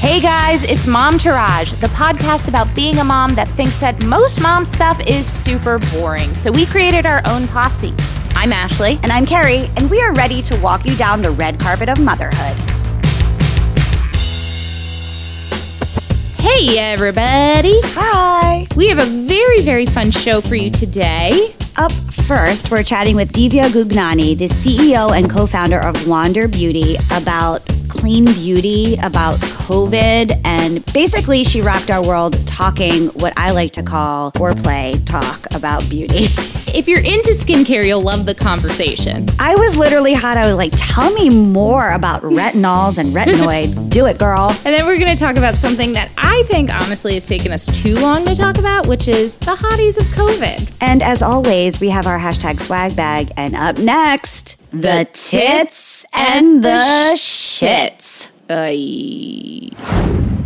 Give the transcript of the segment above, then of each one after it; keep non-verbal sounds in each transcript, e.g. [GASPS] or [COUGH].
Hey guys, it's Mom Tourage, the podcast about being a mom that thinks that most mom stuff is super boring. So we created our own posse. I'm Ashley. And I'm Carrie, and we are ready to walk you down the red carpet of motherhood. Hey everybody. Hi. We have a very, very fun show for you today. Up first, we're chatting with Divya Gugnani, the CEO and co founder of Wander Beauty, about clean beauty, about COVID, and basically, she rocked our world talking what I like to call foreplay talk about beauty. [LAUGHS] If you're into skincare, you'll love the conversation. I was literally hot. I was like, tell me more about retinols and retinoids. [LAUGHS] Do it, girl. And then we're going to talk about something that I think honestly has taken us too long to talk about, which is the hotties of COVID. And as always, we have our hashtag swag bag. And up next, the tits and the shits. Ay.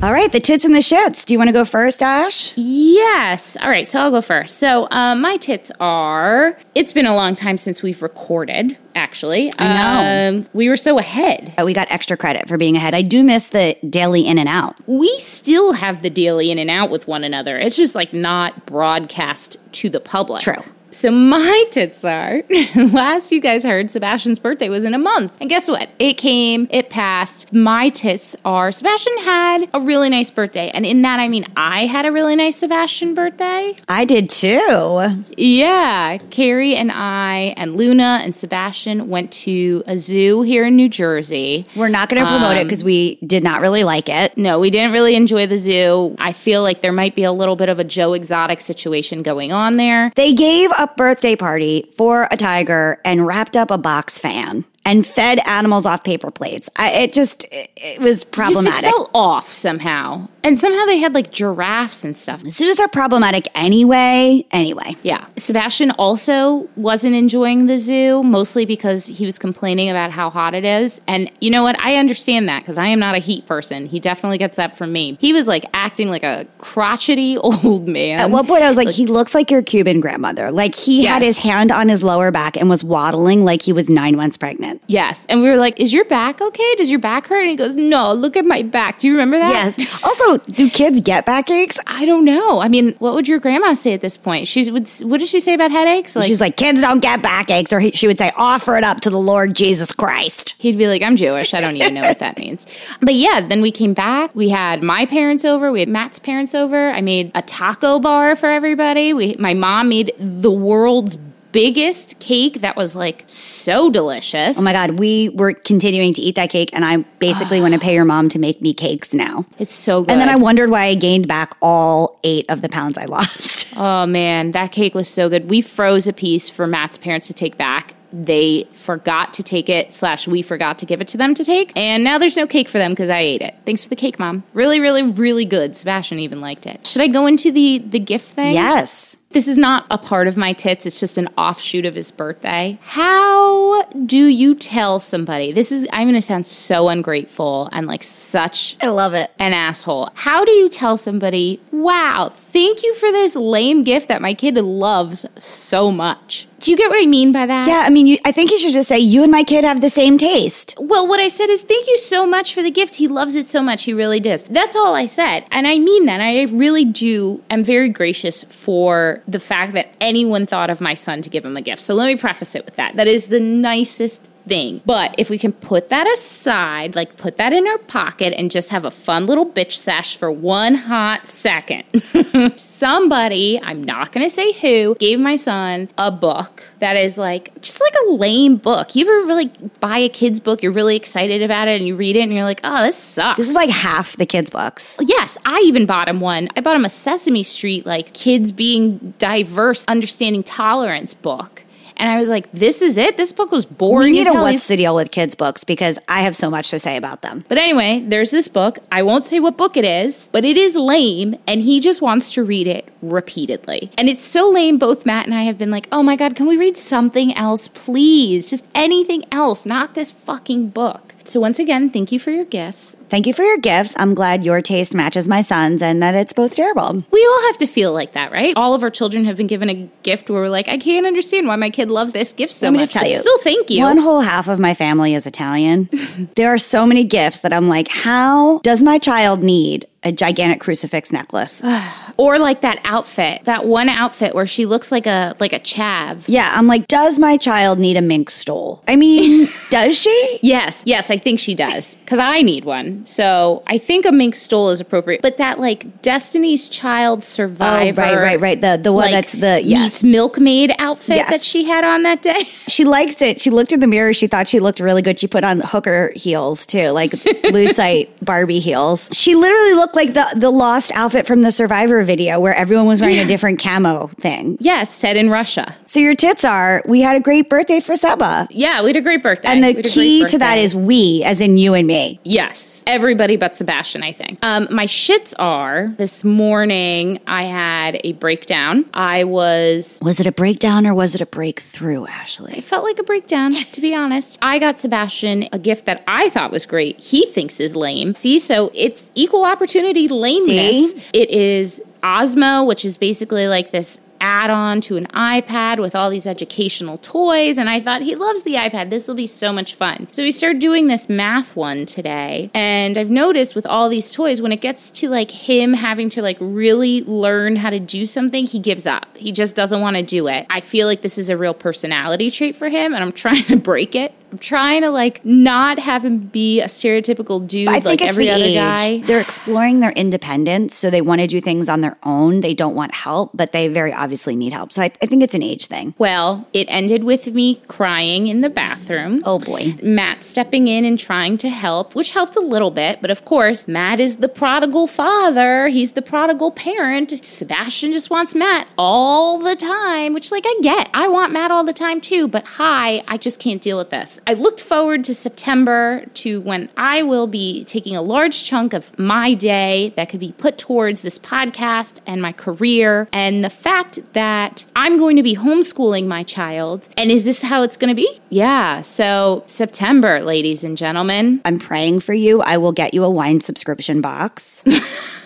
All right, the tits and the shits. Do you want to go first, Ash? Yes. All right, so I'll go first. So, um, my tits are. It's been a long time since we've recorded, actually. I know. Um, we were so ahead. We got extra credit for being ahead. I do miss the daily in and out. We still have the daily in and out with one another. It's just like not broadcast to the public. True. So my [LAUGHS] tits are [LAUGHS] last you guys heard Sebastian's birthday was in a month. And guess what? It came, it passed. My tits are Sebastian had a really nice birthday. And in that I mean I had a really nice Sebastian birthday. I did too. Yeah, Carrie and I and Luna and Sebastian went to a zoo here in New Jersey. We're not going to promote it um, because we did not really like it. No, we didn't really enjoy the zoo. I feel like there might be a little bit of a Joe Exotic situation going on there. They gave a birthday party for a tiger and wrapped up a box fan and fed animals off paper plates. I, it just, it, it was Just problematic. it felt off somehow. And somehow they had like giraffes and stuff. Zoos are problematic anyway. Anyway. Yeah. Sebastian also wasn't enjoying the zoo, mostly because he was complaining about how hot it is. And you know what? I understand that because I am not a heat person. He definitely gets that from me. He was like acting like a crotchety [LAUGHS] old man. At one point, I was like, he looks like your Cuban grandmother. Like he had his hand on his lower back and was waddling like he was nine months pregnant. Yes. And we were like, Is your back okay? Does your back hurt? And he goes, No, look at my back. Do you remember that? Yes. [LAUGHS] Also, do kids get backaches? I don't know. I mean, what would your grandma say at this point? She would. What did she say about headaches? Like, She's like, kids don't get backaches. Or he, she would say, offer it up to the Lord Jesus Christ. He'd be like, I'm Jewish. I don't even know what that means. [LAUGHS] But yeah, then we came back. We had my parents over. We had Matt's parents over. I made a taco bar for everybody. We, my mom made the world's biggest cake that was like so delicious. Oh my God, we were continuing to eat that cake, and I basically want to pay your mom to make me cakes now. it's so good. And then I wondered why I gained back all eight of the pounds I lost. [LAUGHS] oh man, that cake was so good. We froze a piece for Matt's parents to take back. They forgot to take it, slash, we forgot to give it to them to take. And now there's no cake for them because I ate it. Thanks for the cake, mom. Really, really, really good. Sebastian even liked it. Should I go into the the gift thing? yes. This is not a part of my tits, it's just an offshoot of his birthday. How do you tell somebody? This is, I'm gonna sound so ungrateful and like such I love it. an asshole. How do you tell somebody, wow, thank you for this lame gift that my kid loves so much? Do you get what I mean by that? Yeah, I mean, you, I think you should just say, you and my kid have the same taste. Well, what I said is thank you so much for the gift. He loves it so much. He really does. That's all I said. And I mean that. I really do. am very gracious for the fact that anyone thought of my son to give him a gift. So let me preface it with that. That is the nicest thing. But if we can put that aside, like put that in our pocket and just have a fun little bitch sesh for one hot second. [LAUGHS] Somebody, I'm not to say who, gave my son a book that is like just like a lame book. You ever really buy a kid's book, you're really excited about it and you read it and you're like, "Oh, this sucks." This is like half the kids' books. Yes, I even bought him one. I bought him a Sesame Street, like kids being diverse, understanding tolerance book. And I was like, this is it? This book was We boring need as a what's the deal with kids' books because I have so much to say about them. But anyway, there's this book. I won't say what book it is, but it is lame, and he just wants to read it repeatedly. And it's so lame, both Matt and I have been like, oh my God, can we read something else, please? Just anything else, not this fucking book. So, once again, thank you for your gifts. Thank you for your gifts. I'm glad your taste matches my son's and that it's both terrible. We all have to feel like that, right? All of our children have been given a gift where we're like, I can't understand why my kid loves this gift so Let me much. just tell you. Still, thank you. One whole half of my family is Italian. [LAUGHS] there are so many gifts that I'm like, how does my child need a gigantic crucifix necklace? [SIGHS] or like that outfit, that one outfit where she looks like a like a chav. yeah, I'm like, does my child need a mink stole? I mean, [LAUGHS] does she? Yes, yes, I think she does because I need one. So I think a mink stole is appropriate. But that like Destiny's Child Oh, Survivor, right, right, right. The the one like, that's the yes. milkmaid outfit Yes. that she had on that day. [LAUGHS] She likes it. She looked in the mirror. She thought she looked really good. She put on hooker heels too, like [LAUGHS] lucite Barbie heels. She literally looked like the the lost outfit from the Survivor video where everyone was wearing a different camo thing. yes, set in Russia. So your tits are. We had a great birthday for Seba, Yeah, we had a great birthday. and the key to that is we, as in you and me. Yes, everybody but Sebastian, I think. Um, my shits are this morning I had a breakdown. I was Was it a breakdown or was it a breakthrough, Ashley? It felt like a breakdown, to be honest. I got Sebastian a gift that I thought was great. He thinks is lame. See, so it's equal opportunity lameness. See? It is Osmo, which is basically like this add-on to an iPad with all these educational toys and I thought he loves the iPad. This will be so much fun. So we started doing this math one today and I've noticed with all these toys when it gets to like him having to like really learn how to do something, he gives up. He just doesn't want to do it. I feel like this is a real personality trait for him and I'm [LAUGHS] trying to break it. I'm trying to like not have him be a stereotypical dude like every the other age. guy. They're exploring their independence, so they want to do things on their own. They don't want help, but they very obviously need help. So I, I think it's an age thing. Well, it ended with me crying in the bathroom. Oh boy. Matt stepping in and trying to help, which helped a little bit. But of course, Matt is the prodigal father. He's the prodigal parent. Sebastian just wants Matt all the time, which, like, I get. I want Matt all the time too. But hi, I just can't deal with this. I looked forward to September to when I will be taking a large chunk of my day that could be put towards this podcast and my career. And the fact that I'm going to be homeschooling my child. And is this how it's going to be? Yeah. So, September, ladies and gentlemen. I'm praying for you. I will get you a wine subscription box. [LAUGHS]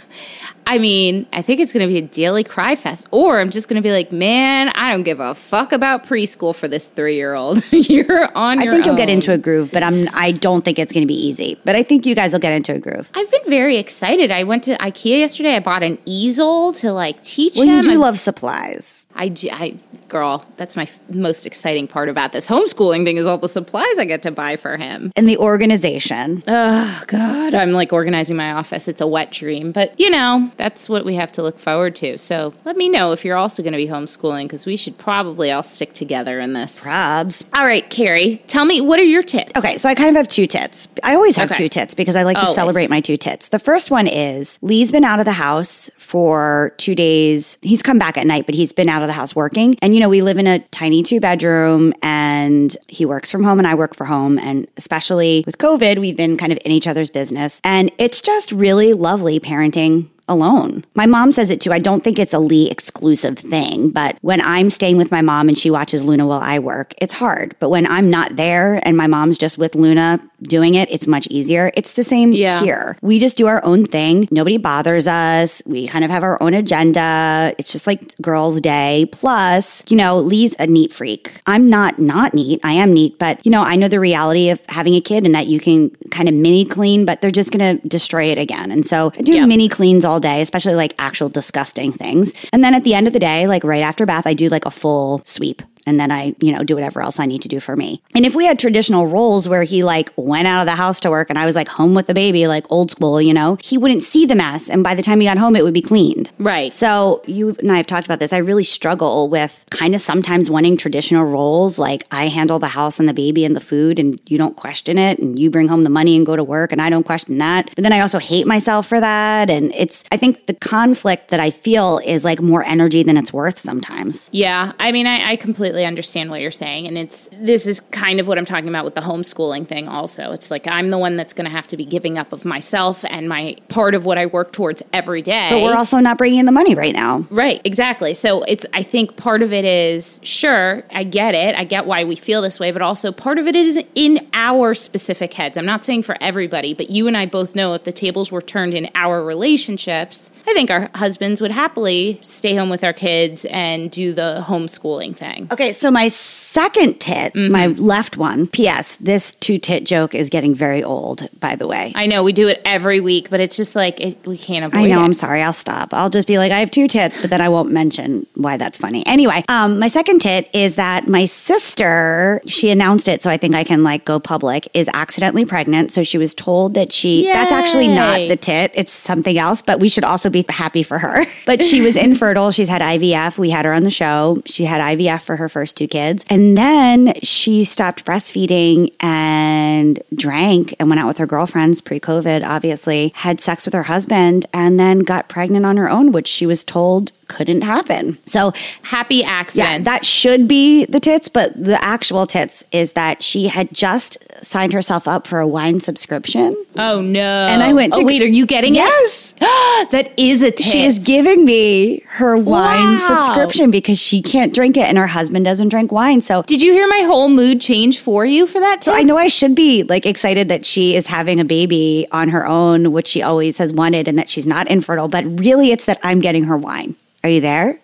I mean, I think it's going to be a daily cry fest. Or I'm just going to be like, man, I don't give a fuck about preschool for this three year old. [LAUGHS] You're on I think you'll get into a groove, but I'm I don't think it's going to be easy. But I think you guys will get into a groove. I've been very excited. I went to IKEA yesterday. I bought an easel to like teach Well, him. you do I- love supplies. I, I, girl, that's my f- most exciting part about this homeschooling thing is all the supplies I get to buy for him. And the organization. Oh God, I'm like organizing my office. It's a wet dream, but you know that's what we have to look forward to. So let me know if you're also going to be homeschooling because we should probably all stick together in this. Probs. All right, Carrie, tell me what are your tips? Okay, so I kind of have two tits. I always have Okay. two tits because I like to Always. celebrate my two tits. The first one is Lee's been out of the house for two days. He's come back at night, but he's been out of the house working. And, you know, we live in a tiny two bedroom and he works from home and I work from home. And especially with COVID, we've been kind of in each other's business. And it's just really lovely parenting alone. My mom says it too. I don't think it's a Lee exclusive thing, but when I'm staying with my mom and she watches Luna while I work, it's hard. But when I'm not there and my mom's just with Luna doing it, it's much easier. It's the same Yeah. here. We just do our own thing. Nobody bothers us. We kind of have our own agenda. It's just like girls' day. Plus, you know, Lee's a neat freak. I'm not not neat. I am neat, but you know, I know the reality of having a kid and that you can kind of mini clean, but they're just going to destroy it again. And so I do Yeah. mini cleans all day, especially like actual disgusting things. And then at the end of the day, like right after bath, I do like a full sweep. And then I, you know, do whatever else I need to do for me. And if we had traditional roles where he like went out of the house to work and I was like home with the baby, like old school, you know, he wouldn't see the mess. And by the time he got home, it would be cleaned. Right. So you and I have talked about this. I really struggle with kind of sometimes wanting traditional roles, like I handle the house and the baby and the food, and you don't question it, and you bring home the money and go to work, and I don't question that. But then I also hate myself for that, and it's I think the conflict that I feel is like more energy than it's worth sometimes. Yeah, I mean, I, I completely completely understand what you're saying. And it's this is kind of what I'm talking about with the homeschooling thing also. It's like I'm the one that's going to have to be giving up of myself and my part of what I work towards every day. But we're also not bringing in the money right now. Right, exactly. So it's I think part of it is sure, I get it. I get why we feel this way, but also part of it is in our specific heads. I'm not saying for everybody, but you and I both know if the tables were turned in our relationships, I think our husbands would happily stay home with our kids and do the homeschooling thing. Okay, so my second tit, Mm-hmm. my left one, P.S., this two tit joke is getting very old, by the way. I know we do it every week, but it's just like it, we can't avoid I know, it. I'm sorry, I'll stop. I'll just be like, I have two tits, but then I won't mention why that's funny. Anyway, um, my second tit is that my sister, she announced it, so I think I can like go public, is accidentally pregnant. So she was told that she, that's actually not the tit, it's something else, but we should also be happy for her. [LAUGHS] but she was infertile. She's had IVF. We had her on the show. She had IVF for her first two kids. And then she stopped breastfeeding and drank and went out with her girlfriends pre COVID, obviously, had sex with her husband, and then got pregnant on her own, which she was told couldn't happen. So, Happy yeah, that should be the tits, but the actual tits is that she had just signed herself up for a wine subscription. oh no! And I went to- oh wait, are you getting Yes. it? Yes. [GASPS] that is a tip. She is giving me her wine Wow. subscription because she can't drink it and her husband doesn't drink wine. So Did you hear my whole mood change for you for that? So I know I should be like excited that she is having a baby on her own, which she always has wanted, and that she's not infertile. But really, it's that I'm getting her wine. Are you there?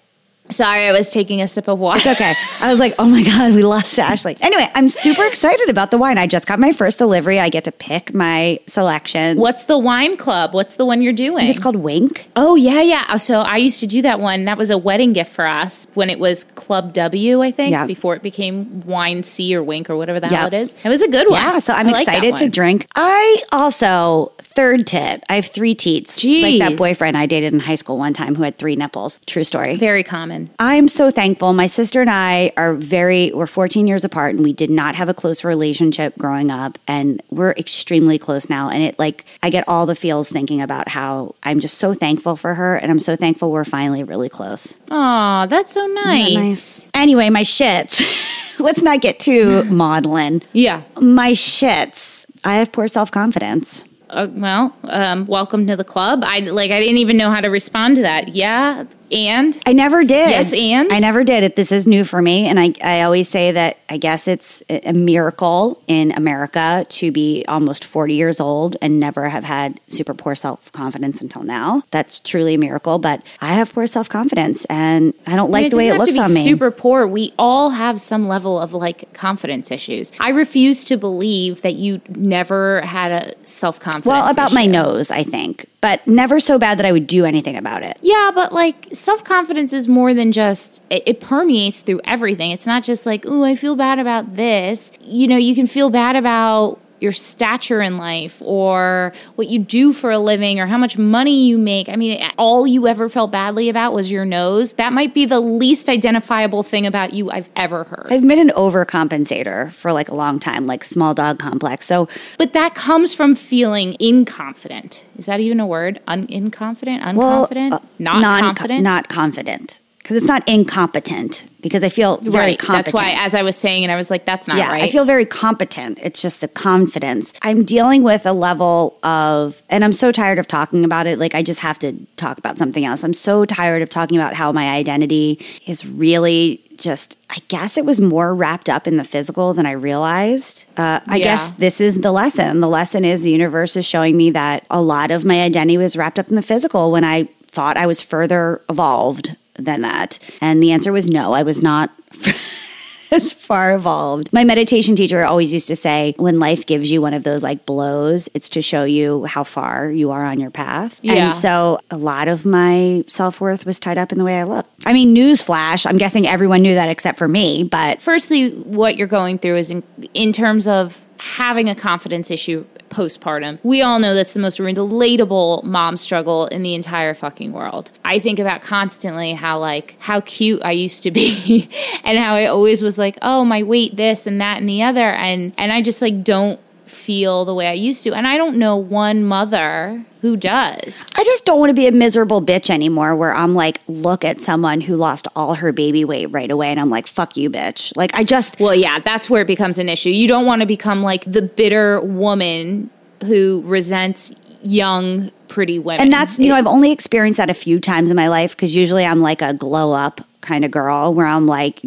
Sorry, I was taking a sip of water. It's okay. I was like, oh my God, we lost Ashley. Anyway, I'm super excited about the wine. I just got my first delivery. I get to pick my selection. What's the wine club? What's the one you're doing? It's called Winc. Oh yeah, yeah. Uh, so I used to do that one. That was a wedding gift for us when it was Club W, I think, Yeah. before it became Wine C or Winc or whatever the Yeah. hell it is. It was a good one. Yeah, so I'm I like excited to drink. I also third tit. I have three teats. Like that boyfriend I dated in high school one time who had three nipples. True story. Very common. I'm so thankful. My sister and I are very, we're 14 years apart and we did not have a close relationship growing up. And we're extremely close now. And it like, I get all the feels thinking about how I'm just so thankful for her. And I'm so thankful we're finally really close. Oh, that's so Isn't nice. Anyway, my shits. [LAUGHS] Let's not get too maudlin. Yeah. My shits. I have poor self confidence. Uh, well, um, welcome to the club. I like. I didn't even know how to respond to that. Yeah, and I never did. Yes, and? I never did it. This is new for me, and I I always say that I guess it's a miracle in America to be almost forty years old and never have had super poor self confidence until now. That's truly a miracle. But I have poor self confidence, and I don't like it the way it looks to be on me. Super poor. We all have some level of like confidence issues. I refuse to believe that you never had a self confidence. well, about my nose, I think, but never so bad that I would do anything about it. Yeah, but like self confidence is more than just it, it permeates through everything. It's not just like, oh, I feel bad about this. You know, you can feel bad about your stature in life or what you do for a living or how much money you make. I mean, all you ever felt badly about was your nose. That might be the least identifiable thing about you I've ever heard. I've been an overcompensator for like a long time, like small dog complex. So But that comes from feeling inconfident. Is that even a word? Un- inconfident? well, Unconfident? uh, not non- confident? Not confident. Because it's not incompetent. Because I feel very right. competent. That's why, as I was saying, and I was like, that's not yeah, right. I feel very competent. It's just the confidence. I'm dealing with a level of, and I'm so tired of talking about it. Like, I just have to talk about something else. I'm so tired of talking about how my identity is really just, I guess it was more wrapped up in the physical than I realized. Uh, I Yeah. guess this is the lesson. The lesson is the universe is showing me that a lot of my identity was wrapped up in the physical when I thought I was further evolved than that. And the answer was no, I was not [LAUGHS] as far evolved. My meditation teacher always used to say, when life gives you one of those like blows, it's to show you how far you are on your path. Yeah. And so a lot of my self worth was tied up in the way I look. I mean, newsflash, I'm guessing everyone knew that except for me, but Firstly, what you're going through is in, in terms of having a confidence issue postpartum. We all know that's the most relatable mom struggle in the entire fucking world. I think about constantly how like how cute I used to be [LAUGHS] and how I always was like, "Oh, my weight this and that and the other." And and I just like don't feel the way I used to. And I don't know one mother who does. I just don't want to be a miserable bitch anymore where I'm like, look at someone who lost all her baby weight right away and I'm like, fuck you, bitch. Like, I just. Well, yeah, that's where it becomes an issue. You don't want to become like the bitter woman who resents young, pretty women. And that's, you know, I've only experienced that a few times in my life because usually I'm like a glow up kind of girl where I'm like,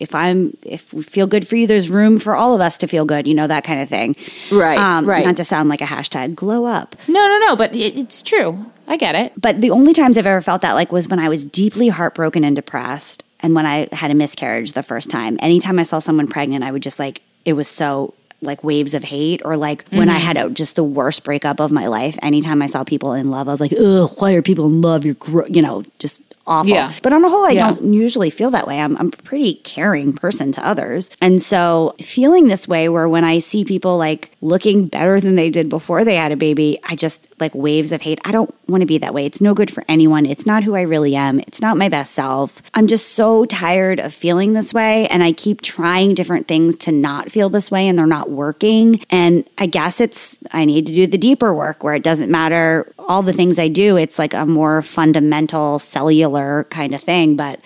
if I'm, if we feel good for you, there's room for all of us to feel good, you know, that kind of thing. Right. Um, right. Not to sound like a hashtag glow up. No, no, no, but it, it's true. I get it. But the only times I've ever felt that like was when I was deeply heartbroken and depressed and when I had a miscarriage the first time. Anytime I saw someone pregnant, I would just like, it was so like waves of hate or like mm-hmm. when I mm-hmm. had a, just the worst breakup of my life. Anytime I saw people in love, I was like, ugh, why are people in love? You're, gro-, you know, just awful. Yeah. But on the whole, I yeah. don't usually feel that way. I'm, I'm a pretty caring person to others. And so feeling this way where when I see people like looking better than they did before they had a baby, I just like waves of hate. I don't want to be that way. It's no good for anyone. It's not who I really am. It's not my best self. I'm just so tired of feeling this way. And I keep trying different things to not feel this way and they're not working. And I guess it's, I need to do the deeper work where it doesn't matter all the things I do. It's like a more fundamental cellular kind of thing. But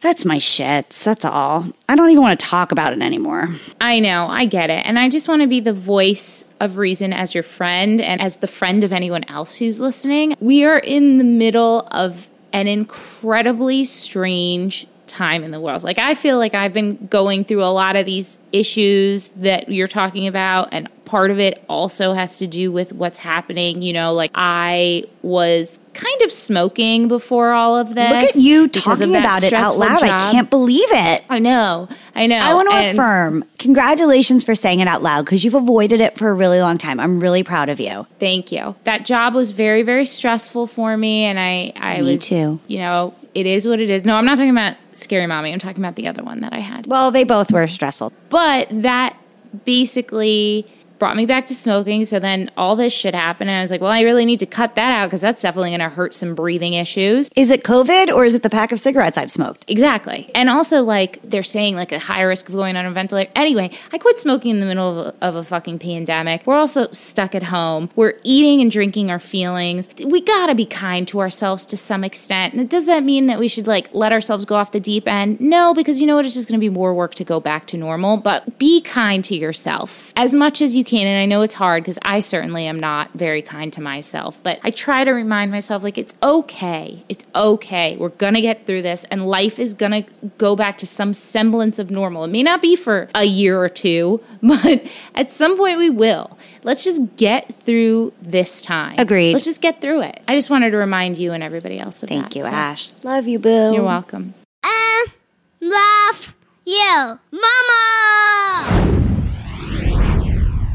that's my shits. That's all. I don't even want to talk about it anymore. I know. I get it. And I just want to be the voice of reason as your friend and as the friend of anyone else who's listening. We are in the middle of an incredibly strange time in the world. Like, I feel like I've been going through a lot of these issues that you're talking about, and part of it also has to do with what's happening. You know, like I was kind of smoking before all of this. Look at you talking about it out loud. Job. I can't believe it. I know. I know. I want to and affirm congratulations for saying it out loud because you've avoided it for a really long time. I'm really proud of you. Thank you. That job was very, very stressful for me. And I, I me was, too. you know, it is what it is. No, I'm not talking about Scary Mommy. I'm talking about the other one that I had. Well, they both were stressful. But that basically brought me back to smoking. So then all this shit happened. And I was like, well, I really need to cut that out because that's definitely going to hurt some breathing issues. Is it COVID or is it the pack of cigarettes I've smoked? Exactly. And also, like, they're saying like a high risk of going on a ventilator. Anyway, I quit smoking in the middle of a, of a fucking pandemic. We're also stuck at home. We're eating and drinking our feelings. We got to be kind to ourselves to some extent. And does that mean that we should like let ourselves go off the deep end? No, because you know what? It's just going to be more work to go back to normal. But be kind to yourself as much as you can. And I know it's hard because I certainly am not very kind to myself, but I try to remind myself like it's okay. It's okay. We're going to get through this and life is going to go back to some semblance of normal. It may not be for a year or two, [LAUGHS] but at some point we will. Let's just get through this time. Agreed. Let's just get through it. I just wanted to remind you and everybody else of Thank that. Thank you, so. Ash. Love you, boo. You're welcome. I love you, Mama.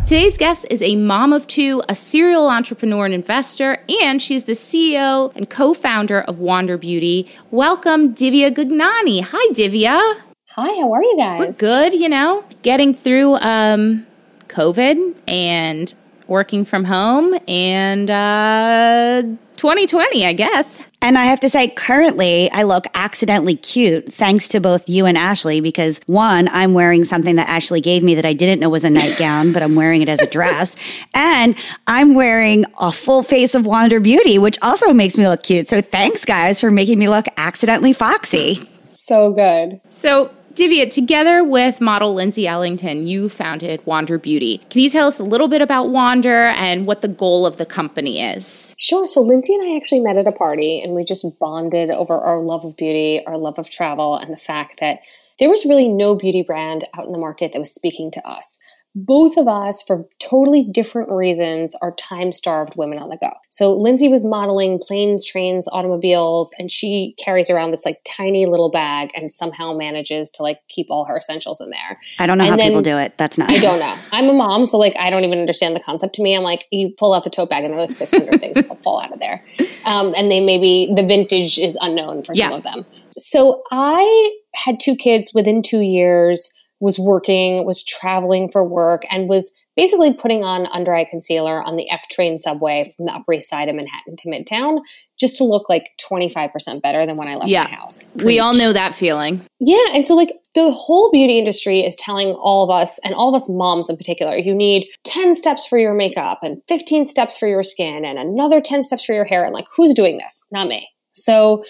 Today's guest is a mom of two, a serial entrepreneur and investor, and she's the CEO and co founder of Wander Beauty. Welcome, Divya Gugnani. Hi, Divya. Hi, how are you guys? We're good, you know, getting through um, COVID and working from home and uh, 2020, I guess. And I have to say, currently, I look accidentally cute thanks to both you and Ashley because one, I'm wearing something that Ashley gave me that I didn't know was a nightgown, but I'm wearing it as a dress. And I'm wearing a full face of Wander Beauty, which also makes me look cute. So thanks, guys, for making me look accidentally foxy. So good. So Divya, together with model Lindsay Ellingson, you founded Wander Beauty. Can you tell us a little bit about Wander and what the goal of the company is? Sure. So, Lindsay and I actually met at a party and we just bonded over our love of beauty, our love of travel, and the fact that there was really no beauty brand out in the market that was speaking to us both of us, for totally different reasons, are time starved women on the go. So Lindsay was modeling planes, trains, automobiles, and she carries around this like tiny little bag and somehow manages to like keep all her essentials in there. I don't know and how people do it. That's not. I don't [LAUGHS] know. I'm a mom, so like I don't even understand the concept. To me, I'm like, you pull out the tote bag and there are like 600 things that fall out of there, um, and they maybe the vintage is unknown for some yeah. of them. So I had two kids within two years was working, was traveling for work, and was basically putting on under eye concealer on the F train subway from the Upper East Side of Manhattan to Midtown just to look like 25% better than when I left yeah. my house. Preach. We all know that feeling. Yeah. And so, like, the whole beauty industry is telling all of us, and all of us moms in particular, you need 10 steps for your makeup and 15 steps for your skin and another 10 steps for your hair. And like, who's doing this? Not me. So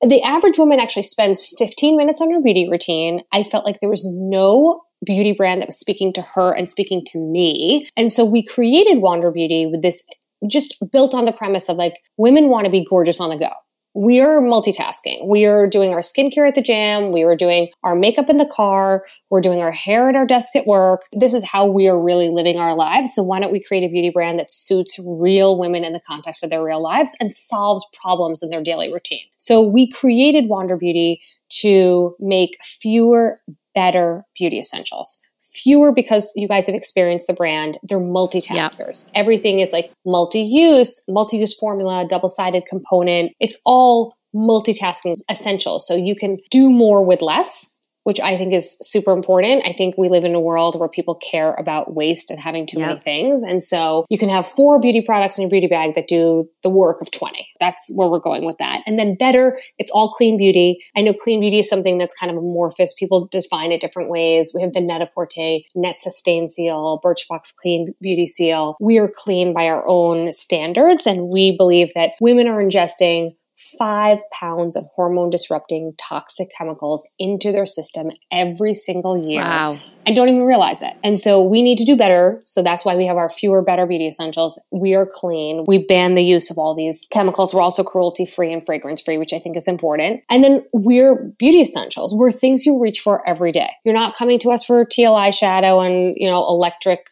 the average woman actually spends 15 minutes on her beauty routine. I felt like there was no beauty brand that was speaking to her and speaking to me. And so we created Wander Beauty with this just built on the premise of like women want to be gorgeous on the go we are multitasking. We are doing our skincare at the gym. We are doing our makeup in the car. We're doing our hair at our desk at work. This is how we are really living our lives. So why don't we create a beauty brand that suits real women in the context of their real lives and solves problems in their daily routine? So we created Wander Beauty to make fewer, better beauty essentials fewer because you guys have experienced the brand. They're multitaskers. Yep. Everything is like multi use, multi use formula, double sided component. It's all multitasking essentials. So you can do more with less which I think is super important. I think we live in a world where people care about waste and having too yep. many things. And so you can have four beauty products in your beauty bag that do the work of 20. That's where we're going with that. And then better, it's all clean beauty. I know clean beauty is something that's kind of amorphous. People define it different ways. We have the Net-a-Porter, Net Sustain Seal, Birchbox Clean Beauty Seal. We are clean by our own standards. And we believe that women are ingesting five pounds of hormone disrupting toxic chemicals into their system every single year. Wow. And don't even realize it. And so we need to do better. So that's why we have our fewer, better beauty essentials. We are clean. We ban the use of all these chemicals. We're also cruelty free and fragrance free, which I think is important. And then we're beauty essentials. We're things you reach for every day. You're not coming to us for teal eyeshadow and, you know, electric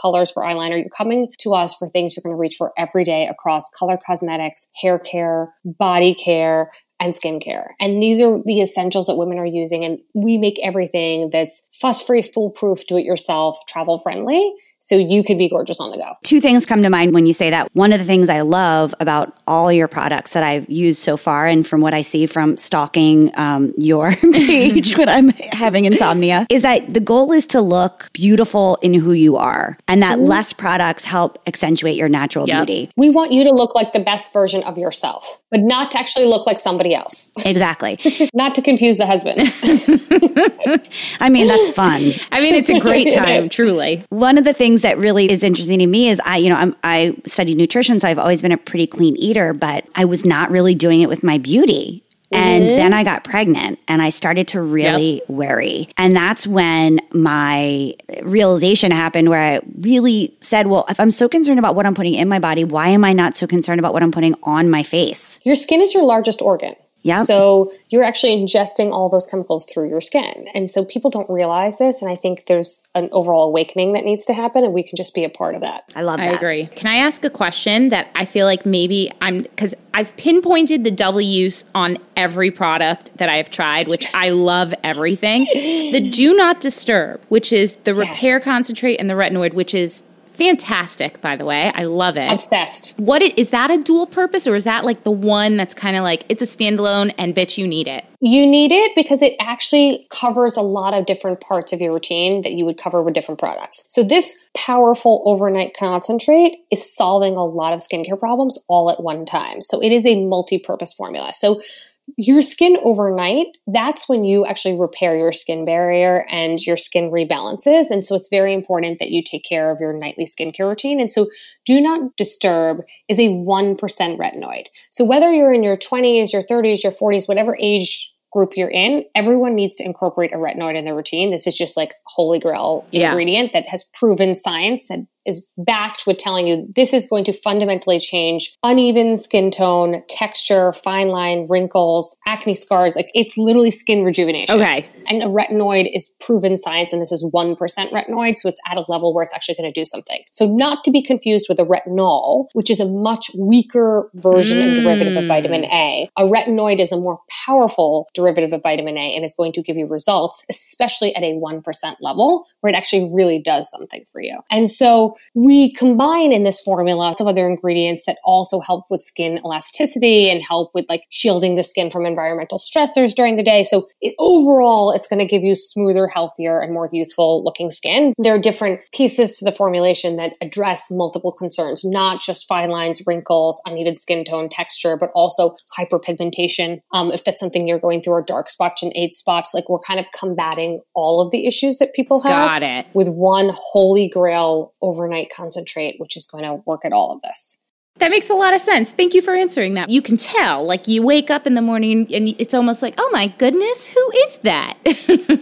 colors for eyeliner. You're coming to us for things you're going to reach for every day across color cosmetics, hair care, body care, and skincare. And these are the essentials that women are using. And we make everything that's fuss free, foolproof, do it yourself, travel friendly so you could be gorgeous on the go. Two things come to mind when you say that. One of the things I love about all your products that I've used so far, and from what I see from stalking um, your [LAUGHS] page when I'm having insomnia, is that the goal is to look beautiful in who you are, and that mm-hmm. less products help accentuate your natural yep. beauty. We want you to look like the best version of yourself, but not to actually look like somebody else. [LAUGHS] Exactly. not to confuse the husbands. [LAUGHS] I mean, that's fun. I mean, it's a great time, truly. One of the things things that really is interesting to me is I, you know, I'm, I studied nutrition, so I've always been a pretty clean eater, but I was not really doing it with my beauty. And mm-hmm. then I got pregnant and I started to really yep. worry. And that's when my realization happened where I really said, well, if I'm so concerned about what I'm putting in my body, why am I not so concerned about what I'm putting on my face? Your skin is your largest organ. Yeah. So you're actually ingesting all those chemicals through your skin. And so people don't realize this. And I think there's an overall awakening that needs to happen. And we can just be a part of that. I love that. I agree. Can I ask a question that I feel like maybe I'm, because I've pinpointed the double use on every product that I've tried, which I love everything. the [LAUGHS] do not disturb, which is the repair yes. concentrate and the retinoid, which is Fantastic, by the way. I love it. Obsessed. What it, is that a dual purpose or is that like the one that's kind of like it's a standalone and bitch you need it? You need it because it actually covers a lot of different parts of your routine that you would cover with different products. So this powerful overnight concentrate is solving a lot of skincare problems all at one time. So it is a multi-purpose formula. So your skin overnight, that's when you actually repair your skin barrier and your skin rebalances. And so it's very important that you take care of your nightly skincare routine. And so do not disturb is a 1% retinoid. So whether you're in your 20s, your 30s, your 40s, whatever age group you're in, everyone needs to incorporate a retinoid in their routine. This is just like holy grail yeah. ingredient that has proven science that is backed with telling you this is going to fundamentally change uneven skin tone, texture, fine line, wrinkles, acne scars. Like it's literally skin rejuvenation. Okay. And a retinoid is proven science, and this is 1% retinoid. So it's at a level where it's actually going to do something. So not to be confused with a retinol, which is a much weaker version mm. and derivative of vitamin A. A retinoid is a more powerful derivative of vitamin A and is going to give you results, especially at a 1% level where it actually really does something for you. And so So we combine in this formula some other ingredients that also help with skin elasticity and help with like shielding the skin from environmental stressors during the day. So it, overall, it's going to give you smoother, healthier, and more youthful looking skin. There are different pieces to the formulation that address multiple concerns, not just fine lines, wrinkles, uneven skin tone, texture, but also hyperpigmentation. Um, if that's something you're going through, or dark spots and age spots, like we're kind of combating all of the issues that people have Got it. with one holy grail overnight concentrate, which is going to work at all of this. That makes a lot of sense. Thank you for answering that. You can tell, like, you wake up in the morning and it's almost like, oh my goodness, who is that? [LAUGHS]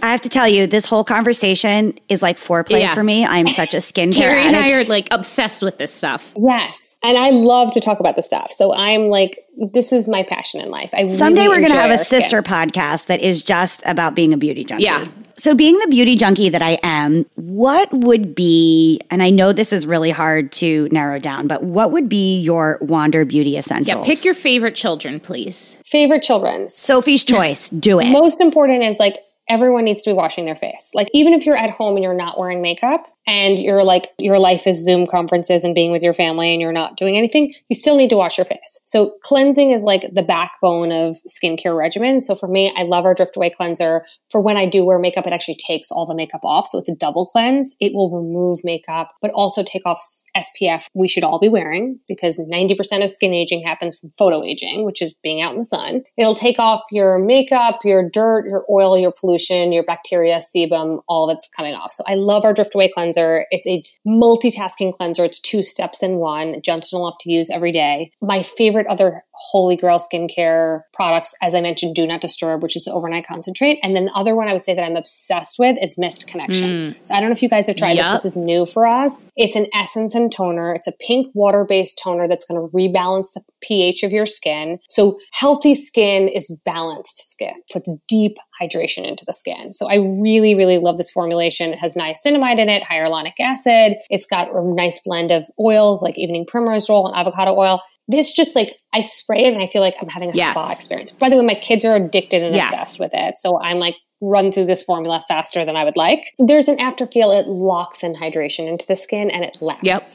I have to tell you, this whole conversation is like foreplay Yeah. for me. I'm such a [LAUGHS] skincare Carrie and I addict. are like obsessed with this stuff. Yes. And I love to talk about the stuff. So I'm like, this is my passion in life. I Someday really we're going to have a our skin. sister podcast that is just about being a beauty junkie. Yeah. So, being the beauty junkie that I am, what would be, and I know this is really hard to narrow down, but what would be your Wander Beauty Essentials? Yeah, pick your favorite children, please. Favorite children. Sophie's [LAUGHS] choice. Do it. Most important is like everyone needs to be washing their face. Like even if you're at home and you're not wearing makeup and you're like your life is Zoom conferences and being with your family and you're not doing anything, you still need to wash your face. So cleansing is like the backbone of skincare regimen. So for me, I love our Drift Away cleanser. For when I do wear makeup, it actually takes all the makeup off. So it's a double cleanse. It will remove makeup, but also take off SPF we should all be wearing because 90% of skin aging happens from photo aging, which is being out in the sun. It'll take off your makeup, your dirt, your oil, your pollution, your bacteria, sebum, all of it's coming off. So I love our Drift Away cleanser. It's a multitasking cleanser. It's two steps in one, gentle enough to use every day. My favorite other holy grail skincare products, as I mentioned, Do Not Disturb, which is the overnight concentrate. And then the other one I would say that I'm obsessed with is Mist Connection. Mm. So I don't know if you guys have tried Yep. this. This is new for us. It's an essence and toner. It's a pink water based toner that's going to rebalance the pH of your skin. So healthy skin is balanced skin, puts deep hydration into the skin. So I really, really love this formulation. It has niacinamide in it, hyaluronic acid. It's got a nice blend of oils like evening primrose oil and avocado oil. This just like I spray it and I feel like I'm having a Yes. spa experience. By the way, my kids are addicted and Yes. obsessed with it. So I'm like run through this formula faster than I would like. There's an afterfeel. It locks in hydration into the skin and it lasts. Yep.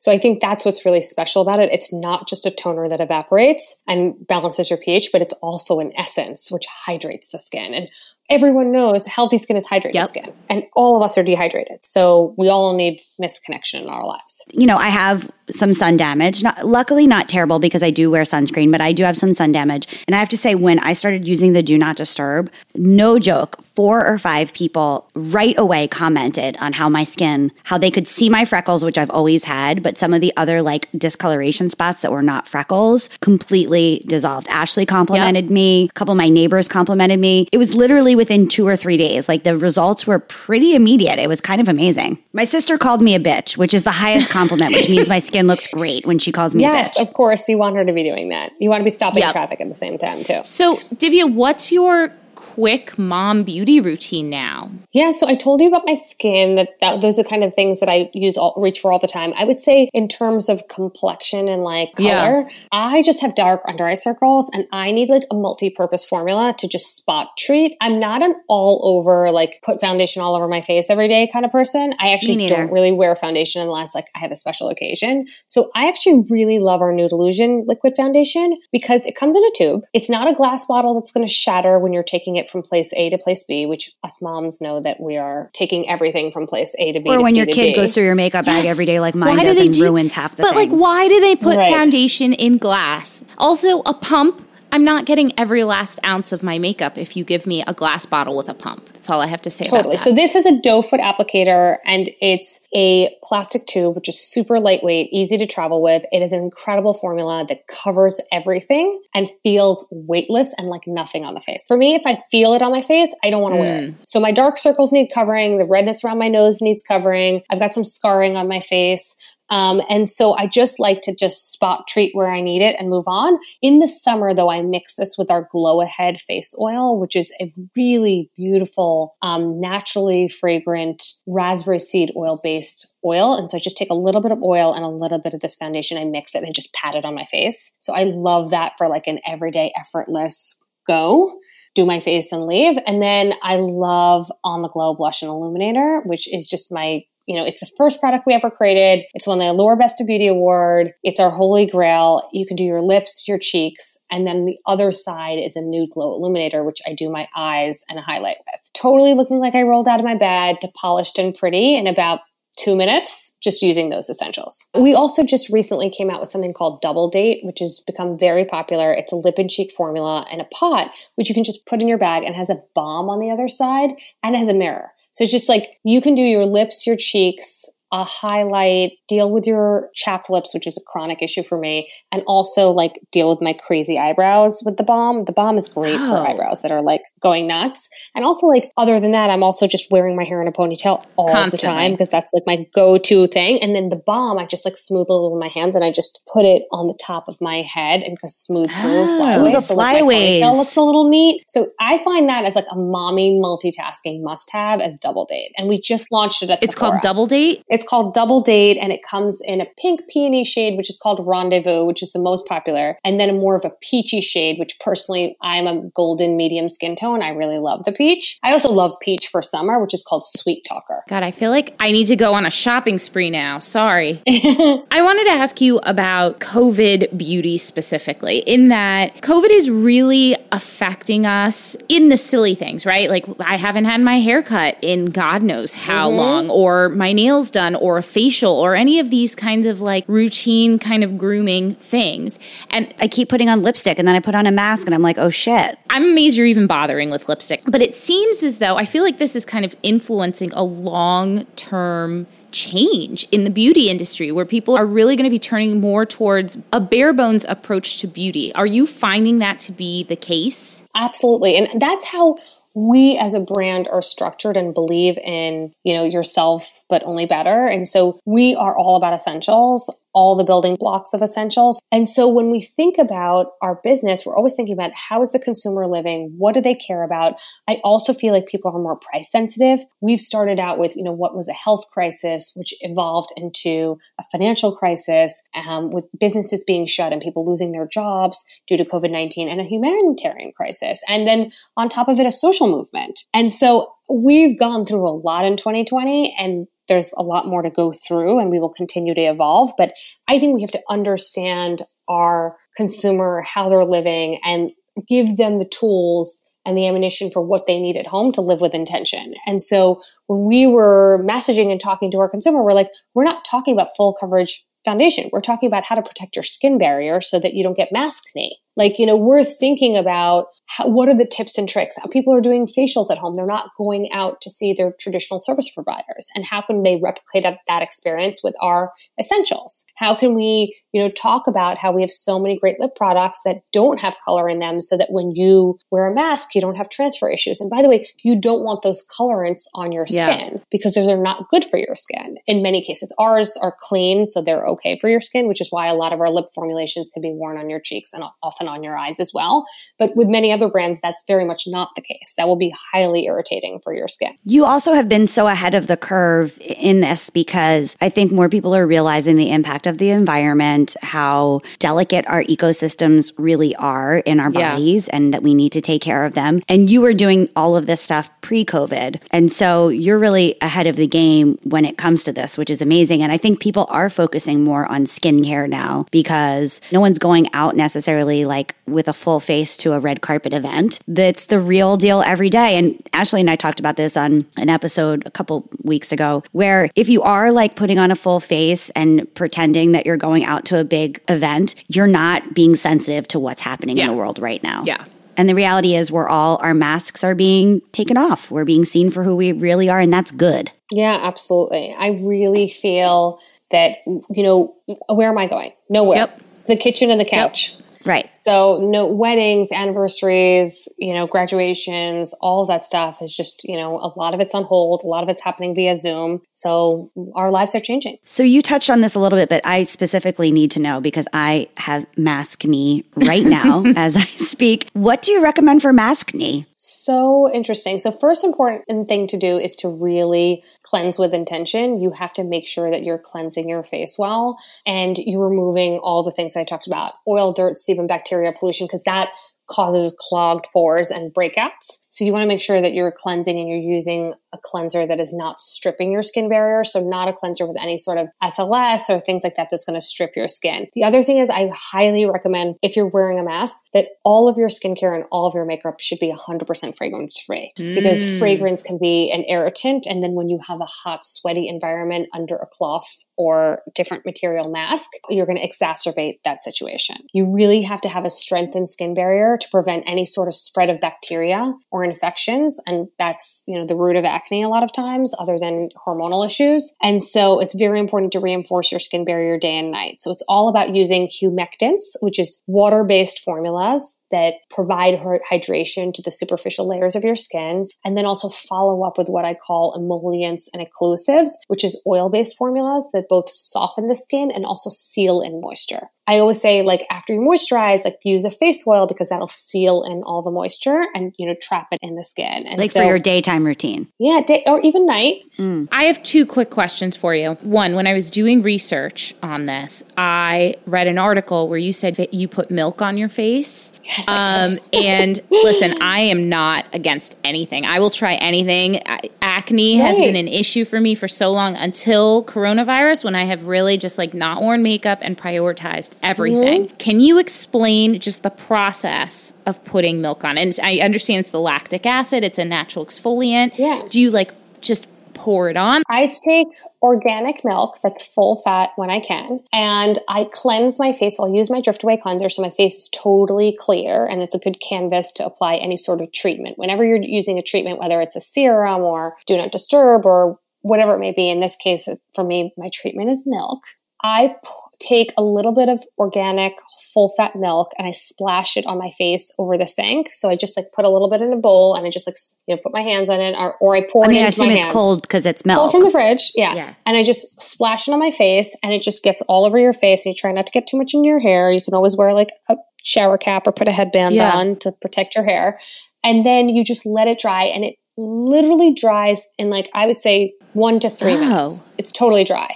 So I think that's what's really special about it. It's not just a toner that evaporates and balances your pH, but it's also an essence which hydrates the skin. And everyone knows healthy skin is hydrated Yep. skin. And all of us are dehydrated. So we all need mist connection in our lives. you know, I have some sun damage. Not, luckily, not terrible because I do wear sunscreen, but I do have some sun damage. And I have to say, when I started using the Do Not Disturb, no joke, four or five people right away commented on how my skin, how they could see my freckles, which I've always had, but some of the other like discoloration spots that were not freckles completely dissolved. Ashley complimented me. A couple of my neighbors complimented me. It was literally within two or three days. Like the results were pretty immediate. It was kind of amazing. My sister called me a bitch, which is the highest compliment, which means my skin looks great when she calls me Yes, a bitch. of course. You want her to be doing that. You want to be stopping Yep. traffic at the same time, too. So, Divya, what's your quick mom beauty routine now? Yeah, so I told you about my skin. That, that those are kind of things that I use all, reach for all the time. I would say in terms of complexion and like color, Yeah. I just have dark under eye circles, and I need like a multi-purpose formula to just spot treat. I'm not an all over like put foundation all over my face every day kind of person. I actually don't really wear foundation unless like I have a special occasion. So I actually really love our Nude Illusion liquid foundation because it comes in a tube. It's not a glass bottle that's going to shatter when you're taking it from place A to place B, which us moms know that we are taking everything from place A to B. Or to when C your to kid D. goes through your makeup bag every day like mine Why do does they and do- ruins half the But things. like, why do they put Right. foundation in glass? Also, a pump. I'm not getting every last ounce of my makeup if you give me a glass bottle with a pump. That's all I have to say Totally. So this is a doe foot applicator and it's a plastic tube, which is super lightweight, easy to travel with. It is an incredible formula that covers everything and feels weightless and like nothing on the face. For me, if I feel it on my face, I don't want to wear it. Mm. So my dark circles need covering. The redness around my nose needs covering. I've got some scarring on my face. Um, and so I just like to just spot treat where I need it and move on. In the summer, though, I mix this with our Glow Ahead face oil, which is a really beautiful, um, naturally fragrant raspberry seed oil based oil. And so I just take a little bit of oil and a little bit of this foundation. I mix it and just pat it on my face. So I love that for like an everyday effortless go do my face and leave. And then I love On the Glow Blush and Illuminator, which is just my you know, it's the first product we ever created. It's won the Allure Best of Beauty Award. It's our holy grail. You can do your lips, your cheeks, and then the other side is a nude glow illuminator, which I do my eyes and a highlight with. Totally looking like I rolled out of my bed to polished and pretty in about two minutes just using those essentials. We also just recently came out with something called Double Date, which has become very popular. It's a lip and cheek formula and a pot, which you can just put in your bag and has a balm on the other side and it has a mirror. So it's just like you can do your lips, your cheeks, a highlight, deal with your chapped lips, which is a chronic issue for me, and also like deal with my crazy eyebrows with the balm. The balm is great oh. for eyebrows that are like going nuts. And also like other than that, I'm also just wearing my hair in a ponytail all Constantly. the time because that's like my go-to thing. And then the balm, I just like smooth a little with my hands and I just put it on the top of my head and just smooth through oh. flyaways. The so flyaways. Like, looks a little neat. So I find that as like a mommy multitasking must have as double date. And we just launched it at It's Sephora. called double date? It's called Double Date and it comes in a pink peony shade, which is called Rendezvous, which is the most popular, and then a more of a peachy shade, which personally I'm a golden medium skin tone. I really love the peach. I also love peach for summer, which is called Sweet Talker. God, I feel like I need to go on a shopping spree now. Sorry. [LAUGHS] I wanted to ask you about COVID beauty specifically, in that COVID is really affecting us in the silly things, right? Like I haven't had my hair cut in God knows how mm-hmm. long, or my nails done, or a facial, or any of these kinds of like routine kind of grooming things. And I keep putting on lipstick and then I put on a mask and I'm like, oh shit. I'm amazed you're even bothering with lipstick. But it seems as though I feel like this is kind of influencing a long term change in the beauty industry where people are really going to be turning more towards a bare bones approach to beauty. Are you finding that to be the case? Absolutely. And that's how we as a brand are structured and believe in, you know, yourself, but only better. And so we are all about essentials all the building blocks of essentials. And so when we think about our business, we're always thinking about how is the consumer living? What do they care about? I also feel like people are more price sensitive. We've started out with, you know, what was a health crisis, which evolved into a financial crisis um, with businesses being shut and people losing their jobs due to COVID 19 and a humanitarian crisis. And then on top of it, a social movement. And so we've gone through a lot in 2020 and there's a lot more to go through and we will continue to evolve. But I think we have to understand our consumer, how they're living, and give them the tools and the ammunition for what they need at home to live with intention. And so when we were messaging and talking to our consumer, we're like, we're not talking about full coverage foundation. We're talking about how to protect your skin barrier so that you don't get maskne. Like, you know, we're thinking about how, what are the tips and tricks? People are doing facials at home. They're not going out to see their traditional service providers. And how can they replicate that experience with our essentials? How can we, you know, talk about how we have so many great lip products that don't have color in them so that when you wear a mask, you don't have transfer issues. And by the way, you don't want those colorants on your skin yeah. because those are not good for your skin. In many cases, ours are clean, so they're okay for your skin, which is why a lot of our lip formulations can be worn on your cheeks and often on your eyes as well. But with many other brands, that's very much not the case. That will be highly irritating for your skin. You also have been so ahead of the curve in this because I think more people are realizing the impact of the environment, how delicate our ecosystems really are in our bodies, yeah. and that we need to take care of them. And you were doing all of this stuff pre COVID. And so you're really ahead of the game when it comes to this, which is amazing. And I think people are focusing more on skincare now because no one's going out necessarily like like with a full face to a red carpet event. That's the real deal every day. And Ashley and I talked about this on an episode a couple weeks ago, where if you are like putting on a full face and pretending that you're going out to a big event, you're not being sensitive to what's happening yeah. in the world right now. Yeah. And the reality is, we're all, our masks are being taken off. We're being seen for who we really are, and that's good. Yeah, absolutely. I really feel that, you know, where am I going? Nowhere. Yep. The kitchen and the couch. Yep. Right. So no weddings, anniversaries, you know, graduations, all of that stuff is just, you know, a lot of it's on hold. A lot of it's happening via Zoom. So our lives are changing. So you touched on this a little bit, but I specifically need to know because I have maskne right now [LAUGHS] as I speak. What do you recommend for maskne? So interesting. So first important thing to do is to really cleanse with intention. You have to make sure that you're cleansing your face well and you're removing all the things I talked about, oil, dirt, sebum, bacteria, pollution, because that causes clogged pores and breakouts. So you want to make sure that you're cleansing and you're using a cleanser that is not stripping your skin barrier. So not a cleanser with any sort of SLS or things like that that's going to strip your skin. The other thing is I highly recommend if you're wearing a mask that all of your skincare and all of your makeup should be 100% fragrance free mm. because fragrance can be an irritant. And then when you have a hot, sweaty environment under a cloth or different material mask, you're going to exacerbate that situation. You really have to have a strengthened skin barrier to prevent any sort of spread of bacteria or infections. And that's, you know, the root of acne a lot of times, other than hormonal issues. And so it's very important to reinforce your skin barrier day and night. So it's all about using humectants, which is water based formulas that provide hydration to the superficial layers of your skins, and then also follow up with what I call emollients and occlusives, which is oil based formulas that both soften the skin and also seal in moisture. I always say, like, after you moisturize, like, use a face oil because that'll seal in all the moisture and, you know, trap it in the skin. And like so, for your daytime routine. Yeah, day, or even night. Mm. I have two quick questions for you. One, when I was doing research on this, I read an article where you said you put milk on your face. Yes, um, [LAUGHS] and listen, I am not against anything. I will try anything. Acne right. has been an issue for me for so long until coronavirus when I have really just like not worn makeup and prioritized everything. Mm-hmm. Can you explain just the process of putting milk on? And I understand it's the lactic acid, it's a natural exfoliant. Yeah. Do you like just pour it on? I take organic milk that's full fat when I can, and I cleanse my face. I'll use my Drift-Away cleanser so my face is totally clear and it's a good canvas to apply any sort of treatment. Whenever you're using a treatment, whether it's a serum or do not disturb or whatever it may be, in this case, for me, my treatment is milk. I p- take a little bit of organic full fat milk and I splash it on my face over the sink. So I just like put a little bit in a bowl and I just like you know put my hands on it or, or I pour I mean, it I assume it's hands. cold because it's milk. Cold from the fridge, yeah. Yeah. And I just splash it on my face and it just gets all over your face. And you try not to get too much in your hair. You can always wear like a shower cap or put a headband Yeah. on to protect your hair. And then you just let it dry and it literally dries in like I would say one to three Oh. minutes. It's totally dry.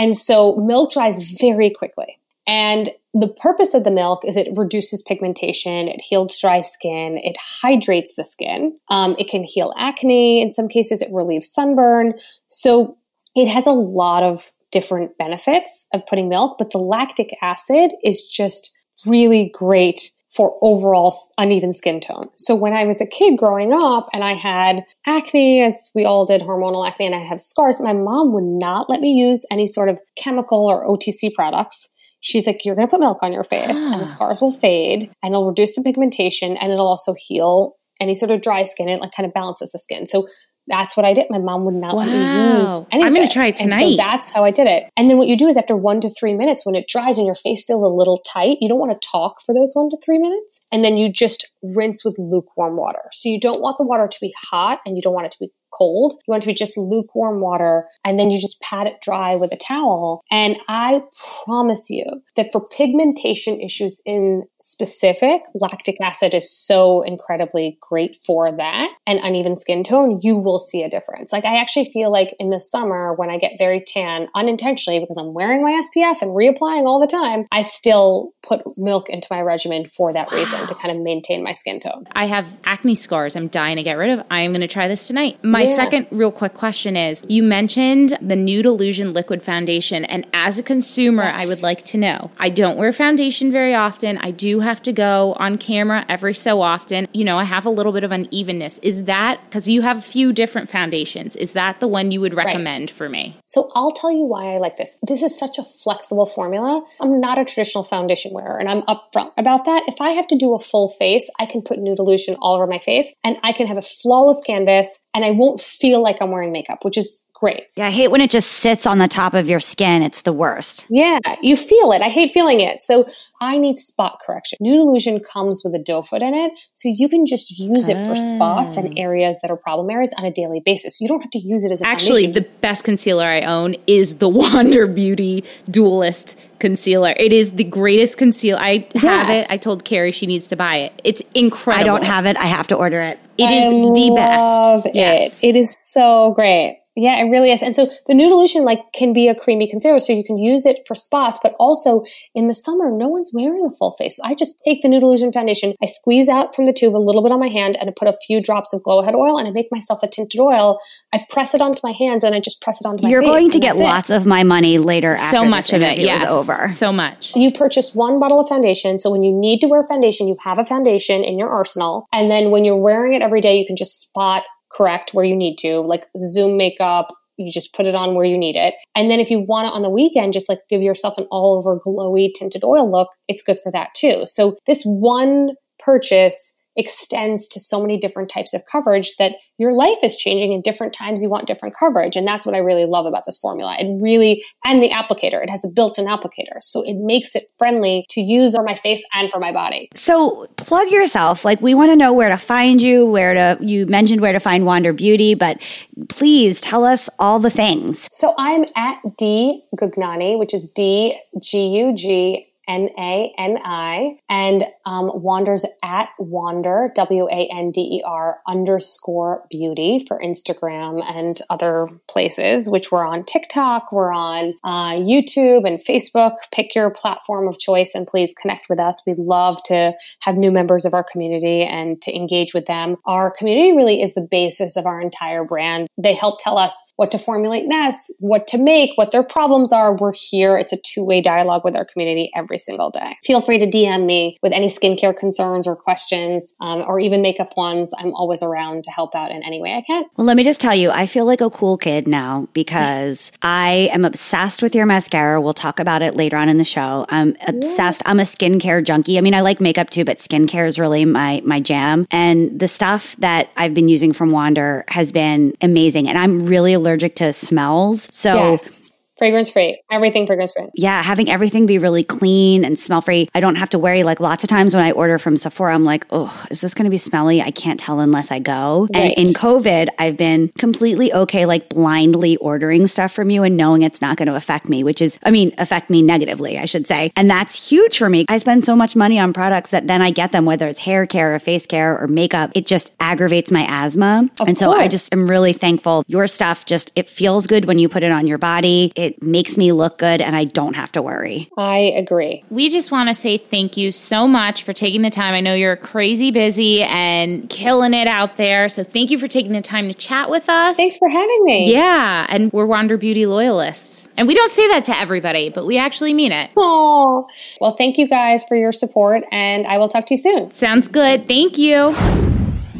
And so milk dries very quickly. And the purpose of the milk is it reduces pigmentation, it heals dry skin, it hydrates the skin, um, it can heal acne. In some cases, it relieves sunburn. So it has a lot of different benefits of putting milk, but the lactic acid is just really great for overall uneven skin tone. So when I was a kid growing up and I had acne, as we all did hormonal acne, and I have scars, my mom would not let me use any sort of chemical or OTC products. She's like, you're going to put milk on your face and the ah. scars will fade and it'll reduce the pigmentation and it'll also heal any sort of dry skin. It like kind of balances the skin. So that's what I did. My mom would not let me Wow. use I'm gonna try it tonight. And so that's how I did it. And then what you do is after one to three minutes, when it dries and your face feels a little tight, you don't want to talk for those one to three minutes. And then you just rinse with lukewarm water. So you don't want the water to be hot and you don't want it to be cold. You want it to be just lukewarm water. And then you just pat it dry with a towel. And I promise you that for pigmentation issues in specific, lactic acid is so incredibly great for that. And uneven skin tone, you will see a difference. Like I actually feel like in the summer when I get very tan unintentionally because I'm wearing my SPF and reapplying all the time, I still put milk into my regimen for that reason to kind of maintain my skin tone. I have acne scars I'm dying to get rid of. I am going to try this tonight. My Yeah. second real quick question is you mentioned the Nude Illusion liquid foundation. And as a consumer, I would like to know I don't wear foundation very often. I do have to go on camera every so often. You know, I have a little bit of unevenness. Is that because you have a few different foundations? Is that the one you would recommend for me? So I'll tell you why I like this. This is such a flexible formula. I'm not a traditional foundation wearer and I'm upfront about that. If I have to do a full face, I can put nude illusion all over my face and I can have a flawless canvas and I won't feel like I'm wearing makeup, which is great. Yeah, I hate when it just sits on the top of your skin. It's the worst. Yeah, you feel it. I hate feeling it. So I need spot correction. Nude Illusion comes with a doe foot in it, so you can just use it for spots and ah. areas that are problem areas on a daily basis. You don't have to use it as a Actually, foundation. the best concealer I own is the [LAUGHS] Wander Beauty Dualist concealer. It is the greatest concealer. I have it. I told Carrie she needs to buy it. It's incredible. I don't have it. I have to order it. It is I the best. love Yes. it. It is so great. Yeah, it really is. And so the Nude Illusion like can be a creamy concealer, so you can use it for spots, but also in the summer, no one's wearing a full face. So I just take the Nude Illusion foundation, I squeeze out from the tube a little bit on my hand, and I put a few drops of Glow Ahead oil, and I make myself a tinted oil. I press it onto my hands, and I just press it onto my face. You're face. going to get that's it. lots of my money later after so this much of it. interview Yes. is over. So much. You purchase one bottle of foundation. So when you need to wear foundation, you have a foundation in your arsenal. And then when you're wearing it every day, you can just spot correct where you need to, like Zoom makeup. You just put it on where you need it. And then if you want it on the weekend, just like give yourself an all over glowy tinted oil look, it's good for that too. So this one purchase extends to so many different types of coverage that your life is changing in different times you want different coverage. And that's what i really love about this formula. It really and the applicator. It has a built-in applicator. So it makes it friendly to use on my face and for my body. So plug yourself. Like we want to know where to find you, where to you mentioned where to find Wander Beauty, but please tell us all the things. so i'm at d gugnani which is d g u g N A N I and um, wanders at wander W A N D E R underscore beauty for Instagram and other places. Which we're on TikTok, we're on uh, YouTube and Facebook. Pick your platform of choice and please connect with us. We love to have new members of our community and to engage with them. Our community really is the basis of our entire brand. They help tell us what to formulate next, what to make, what their problems are. We're here. It's a two way dialogue with our community every single day. Feel free to DM me with any skincare concerns or questions, um, or even makeup ones. I'm always around to help out in any way I can. Well, let me just tell you, I feel like a cool kid now because [LAUGHS] I am obsessed with your mascara. We'll talk about it later on in the show. I'm obsessed. I'm a skincare junkie. I mean, I like makeup too, but skincare is really my my jam. And the stuff that I've been using from Wander has been amazing. And I'm really allergic to smells. So Yes. Fragrance free. Everything fragrance free. yeah, having everything be really clean and smell free. I don't have to worry. Like lots of times when I order from Sephora, I'm like, oh, is this going to be smelly? I can't tell unless I go. Right. And in COVID, I've been completely okay, like blindly ordering stuff from you and knowing it's not going to affect me, which is, I mean, affect me negatively, I should say. And that's huge for me. I spend so much money on products that then I get them, whether it's hair care or face care or makeup. It just aggravates my asthma. Of and so I just am really thankful. Your stuff just, it feels good when you put it on your body. It makes me look good and I don't have to worry. I agree. We just want to say thank you so much for taking the time. I know you're crazy busy and killing it out there. So thank you for taking the time to chat with us. Thanks for having me. Yeah, and we're Wander Beauty loyalists. And we don't say that to everybody, but we actually mean it. Aw. Well, thank you guys for your support, and I will talk to you soon. Sounds good. Thank you.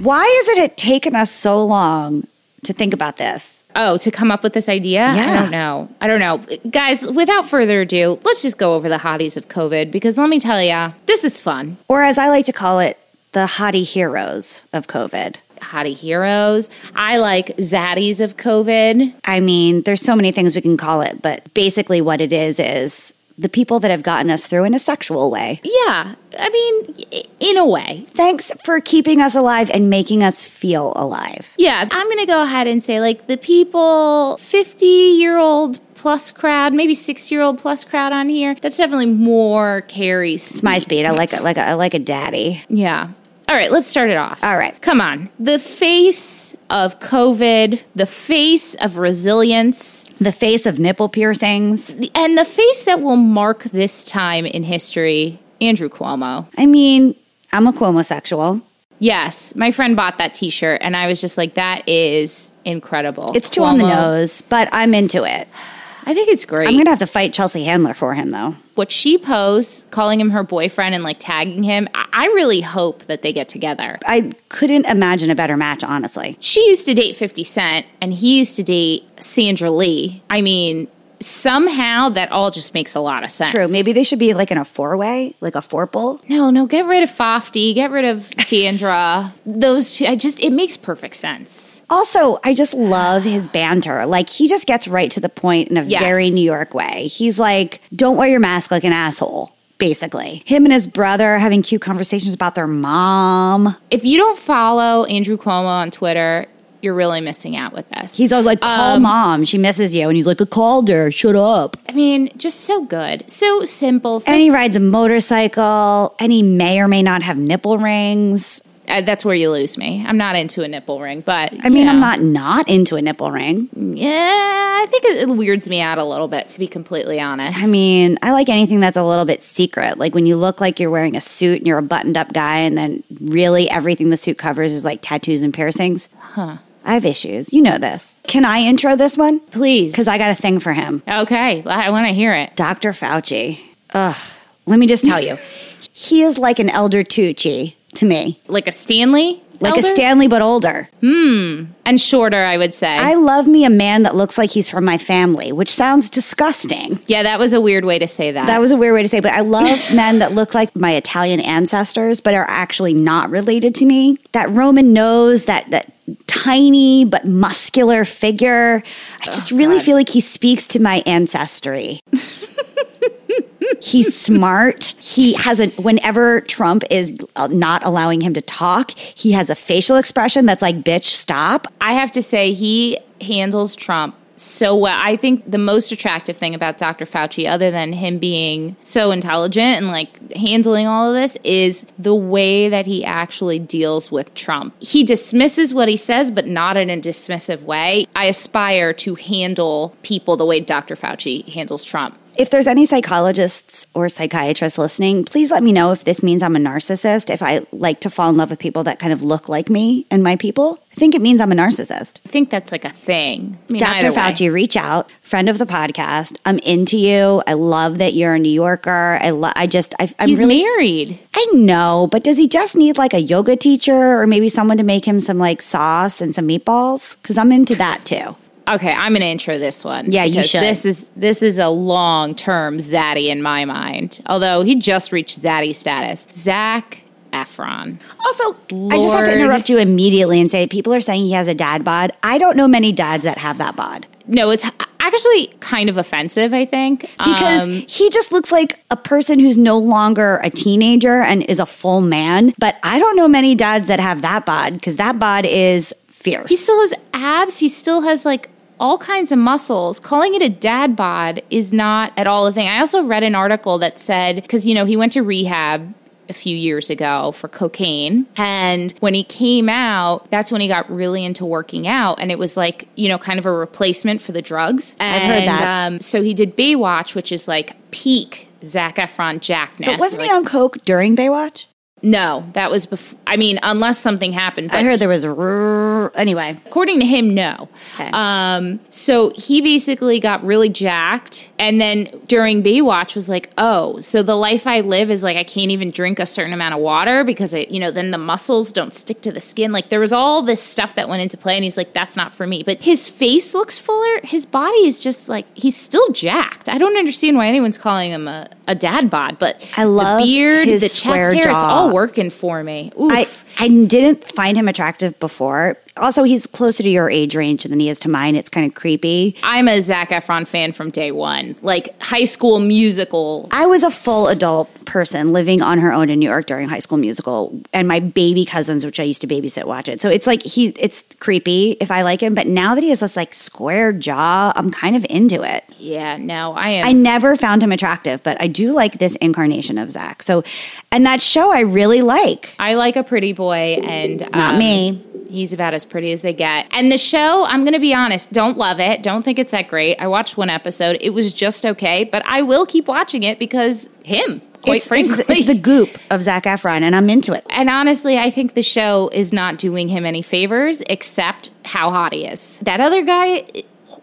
Why is it it taken us so long to think about this? Oh, to come up with this idea? I don't know. I don't know. Guys, without further ado, let's just go over the hotties of COVID because let me tell you, this is fun. Or as I like to call it, the hottie heroes of COVID. Hottie heroes. I like zaddies of COVID. I mean, there's so many things we can call it, but basically what it is is the people that have gotten us through in a sexual way. Yeah, I mean, in a way. Thanks for keeping us alive and making us feel alive. Yeah, I'm going to go ahead and say like the people 50 year old plus crowd, maybe 60 year old plus crowd on here. That's definitely more Carrie's. It's my speed. I like it like a, I like a daddy. Yeah. All right, let's start it off. All right. Come on. The face of COVID, the face of resilience, The face of nipple piercings. and the face that will mark this time in history, Andrew Cuomo. I mean, I'm a Cuomo sexual. Yes, my friend bought that t shirt, and I was just like, that is incredible. It's too on the nose, but I'm into it. I think it's great. I'm gonna have to fight Chelsea Handler for him though. what she posts, calling him her boyfriend and like tagging him, I, I really hope that they get together. I couldn't imagine a better match, honestly. She used to date 50 Cent and he used to date Sandra Lee. I mean, somehow that all just makes a lot of sense. True. Maybe they should be like in a four way, like a fourple. No, no, get rid of Fofty, get rid of Sandra. [LAUGHS] Those two, I just, it makes perfect sense. Also, I just love his banter. Like he just gets right to the point in a Yes. very New York way. He's like, "Don't wear your mask like an asshole." Basically, him and his brother having cute conversations about their mom. If you don't follow Andrew Cuomo on Twitter, you're really missing out with this. He's always like, "Call Um, mom, she misses you," and he's like, "I called her. Shut up." I mean, just so good, so simple. So And he rides a motorcycle, and he may or may not have nipple rings. Uh, that's where you lose me. I'm not into a nipple ring, but I mean, I'm not not into a nipple ring. Yeah, I think it, it weirds me out a little bit, to be completely honest. I mean, I like anything that's a little bit secret. Like when you look like you're wearing a suit and you're a buttoned up guy, and then really everything the suit covers is like tattoos and piercings. Huh. I have issues. You know this. Can I intro this one? please, Because I got a thing for him. okay, I want to hear it. Dr. Fauci. Ugh. Let me just tell you, [LAUGHS] he is like an elder Tucci to me, Like a Stanley, like elder? a Stanley but older. Hmm. And shorter, I would say. I love me a man that looks like he's from my family, which sounds disgusting. yeah, that was a weird way to say that. That was a weird way to say, it, but I love [LAUGHS] men that look like my Italian ancestors, but are actually not related to me. That Roman nose, that that tiny but muscular figure. I just really feel like he speaks to my ancestry. He's [LAUGHS] smart. He has a whenever Trump is uh, not allowing him to talk, he has a facial expression that's like bitch stop. I have to say, he handles Trump so well. I think the most attractive thing about Dr. Fauci, other than him being so intelligent and like handling all of this, is the way that he actually deals with Trump. He dismisses what he says, but not in a dismissive way. I aspire to handle people the way Dr. Fauci handles Trump. If there's any psychologists or psychiatrists listening, please let me know if this means I'm a narcissist, if I like to fall in love with people that kind of look like me and my people. I think it means I'm a narcissist. I think that's like a thing. I mean, Dr. Fauci, reach out, friend of the podcast. I'm into you. I love that you're a New Yorker. I lo- I just I, I'm He's really married. I know, but does he just need like a yoga teacher or maybe someone to make him some like sauce and some meatballs? Because I'm into that too. Okay, I'm gonna intro this one. Yeah, you should. This is this is a long term Zaddy in my mind. Although he just reached Zaddy status. Zac Efron. Also, I just have to interrupt you immediately and say people are saying he has a dad bod. I don't know many dads that have that bod. No, it's actually kind of offensive. I think because Um, he just looks like a person who's no longer a teenager and is a full man. But I don't know many dads that have that bod because that bod is fierce. he still has abs. He still has like all kinds of muscles. Calling it a dad bod is not at all a thing. I also read an article that said because you know he went to rehab a few years ago for cocaine and when he came out that's when he got really into working out and it was like you know kind of a replacement for the drugs I've heard that. um, so he did baywatch which is like peak Zac Efron jackness but wasn't Like- he on coke during Baywatch? No that was before I mean unless something happened I heard there was a anyway. According to him, no. Okay. Um, so he basically got really jacked, and then during Baywatch was like, "Oh, so the life I live is like I can't even drink a certain amount of water because it, you know, then the muscles don't stick to the skin. Like there was all this stuff that went into play, and he's like, "That's not for me." But his face looks fuller. His body is just like he's still jacked. I don't understand why anyone's calling him a, a dad bod, but I love the beard, his the chest hair. It's all working for me. Oof. I I didn't find him attractive before. Also, he's closer to your age range than he is to mine. It's kind of creepy. I'm a Zac Efron fan from day one. Like high school musical. I was a full adult person living on her own in New York during High School Musical, and my baby cousins, which I used to babysit, watch it. So it's like he, it's creepy if I like him. But now that he has this like square jaw, I'm kind of into it. Yeah, no, I am. I never found him attractive, but I do like this incarnation of Zach. So, and that show I really like. I like a pretty boy, and Not um, me. He's about as pretty as they get. And the show, I'm going to be honest, don't love it. Don't think it's that great. I watched one episode. It was just okay, but I will keep watching it because him, quite it's, frankly. it's, the, it's the goop of Zac Efron, and I'm into it. and honestly, I think the show is not doing him any favors except how hot he is. That other guy,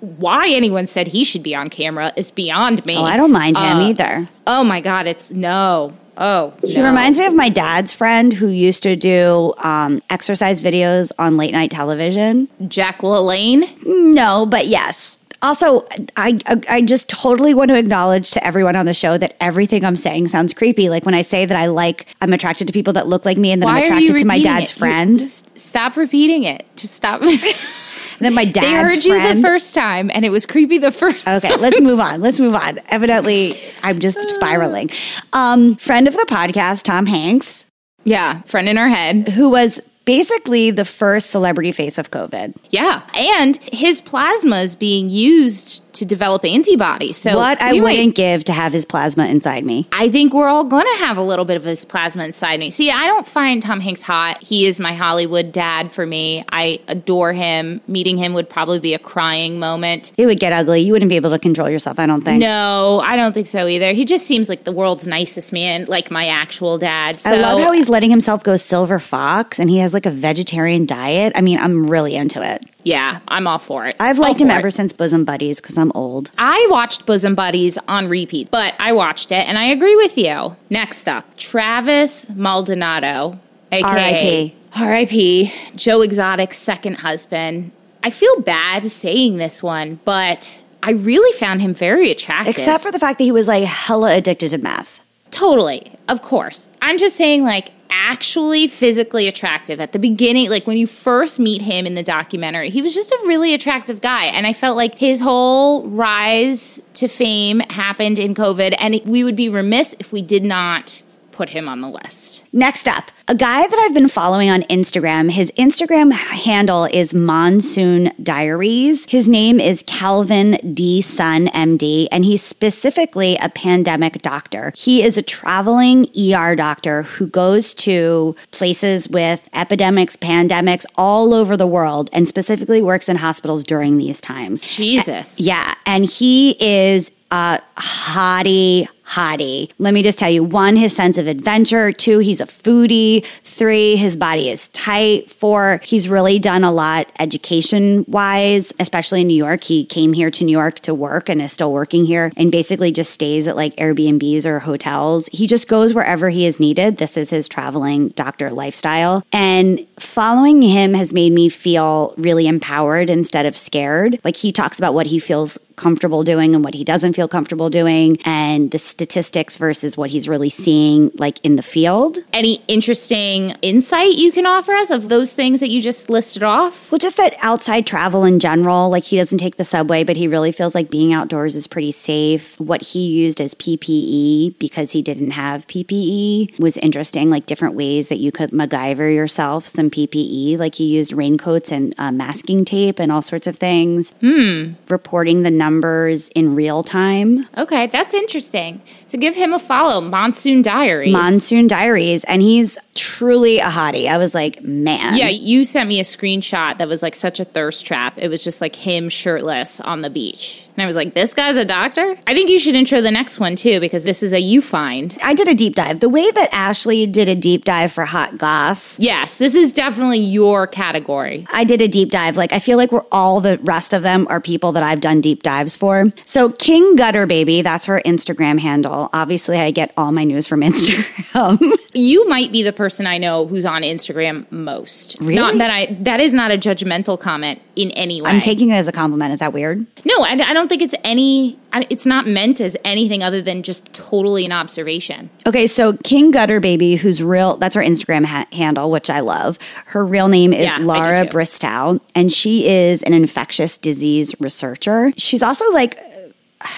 why anyone said he should be on camera is beyond me. Oh, I don't mind him Uh, either. Oh my God, it's no. Oh, He reminds me of my dad's friend who used to do um, exercise videos on late night television. Jack LaLanne. No, but yes. Also, I I just totally want to acknowledge to everyone on the show that everything I'm saying sounds creepy. Like when I say that I like I'm attracted to people that look like me, and then Why I'm attracted to my dad's it? Friend. just stop repeating it. Just stop. [LAUGHS] and then my dad's they heard you friend. the first time, and it was creepy the first. Okay, let's move on. Let's move on. Evidently, I'm just [LAUGHS] spiraling. Um, friend of the podcast, Tom Hanks, Yeah, friend in our head. who was basically the first celebrity face of COVID. Yeah, and his plasma is being used to develop antibodies. So what I wouldn't give to have his plasma inside me. I think we're all going to have a little bit of his plasma inside me. See, I don't find Tom Hanks hot. He is my Hollywood dad for me. I adore him. Meeting him would probably be a crying moment. It would get ugly. You wouldn't be able to control yourself, I don't think. No, I don't think so either. He just seems like the world's nicest man, like my actual dad. So I love how he's letting himself go silver fox and he has like a vegetarian diet. I mean, I'm really into it. yeah, I'm all for it. I've liked him for it. ever since Bosom Buddies because I'm old. I watched Bosom Buddies on repeat, but I watched it and I agree with you. Next up, Travis Maldonado, aka R.I.P. Joe Exotic's second husband. I feel bad saying this one, but I really found him very attractive. Except for the fact that he was like hella addicted to meth. Totally, of course. I'm just saying, like, actually physically attractive at the beginning. Like, when you first meet him in the documentary, he was just a really attractive guy. And I felt like his whole rise to fame happened in COVID. And we would be remiss if we did not put him on the list. Next up, a guy that I've been following on Instagram. His Instagram handle is Monsoon Diaries. His name is Calvin D. Sun, MD, and he's specifically a pandemic doctor. He is a traveling ER doctor who goes to places with epidemics, pandemics all over the world, and specifically works in hospitals during these times. Jesus. Yeah, and he is a hottie hottie. Let me just tell you one, his sense of adventure. Two, he's a foodie. Three, his body is tight. Four, he's really done a lot education wise, especially in New York. He came here to New York to work and is still working here and basically just stays at like Airbnbs or hotels. He just goes wherever he is needed. This is his traveling doctor lifestyle. And following him has made me feel really empowered instead of scared. Like he talks about what he feels comfortable doing and what he doesn't feel comfortable doing and the statistics versus what he's really seeing like in the field. Any interesting insight you can offer us of those things that you just listed off? Well, just that outside travel in general, like he doesn't take the subway, but he really feels like being outdoors is pretty safe. What he used as PPE because he didn't have PPE was interesting, like different ways that you could MacGyver yourself some PPE. Like he used raincoats and uh, masking tape and all sorts of things. Hmm. Reporting the numbers in real time. Okay, that's interesting. So give him a follow, Monsoon Diaries. Monsoon Diaries, and he's truly a hottie. I was like, man. Yeah, you sent me a screenshot that was like such a thirst trap. It was just like him shirtless on the beach. And I was like, this guy's a doctor? I think you should intro the next one too, because this is a you find. I did a deep dive. The way that Ashley did a deep dive for Hot Goss, Yes, this is definitely your category. I did a deep dive. Like, I feel like we're all the rest of them are people that I've done deep dives for. So, King Gutter Baby, that's her Instagram handle. Obviously, I get all my news from [LAUGHS] Instagram. You might be the person I know who's on Instagram most. Really? Not that I that is not a judgmental comment in any way. I'm taking it as a compliment. Is that weird? No, I, I don't think it's any it's not meant as anything other than just totally an observation. Okay, so King Gutter Baby, who's real, that's her Instagram ha- handle, which I love. Her real name is Yeah, Laura. Bristow, and she is an infectious disease researcher. She's also like,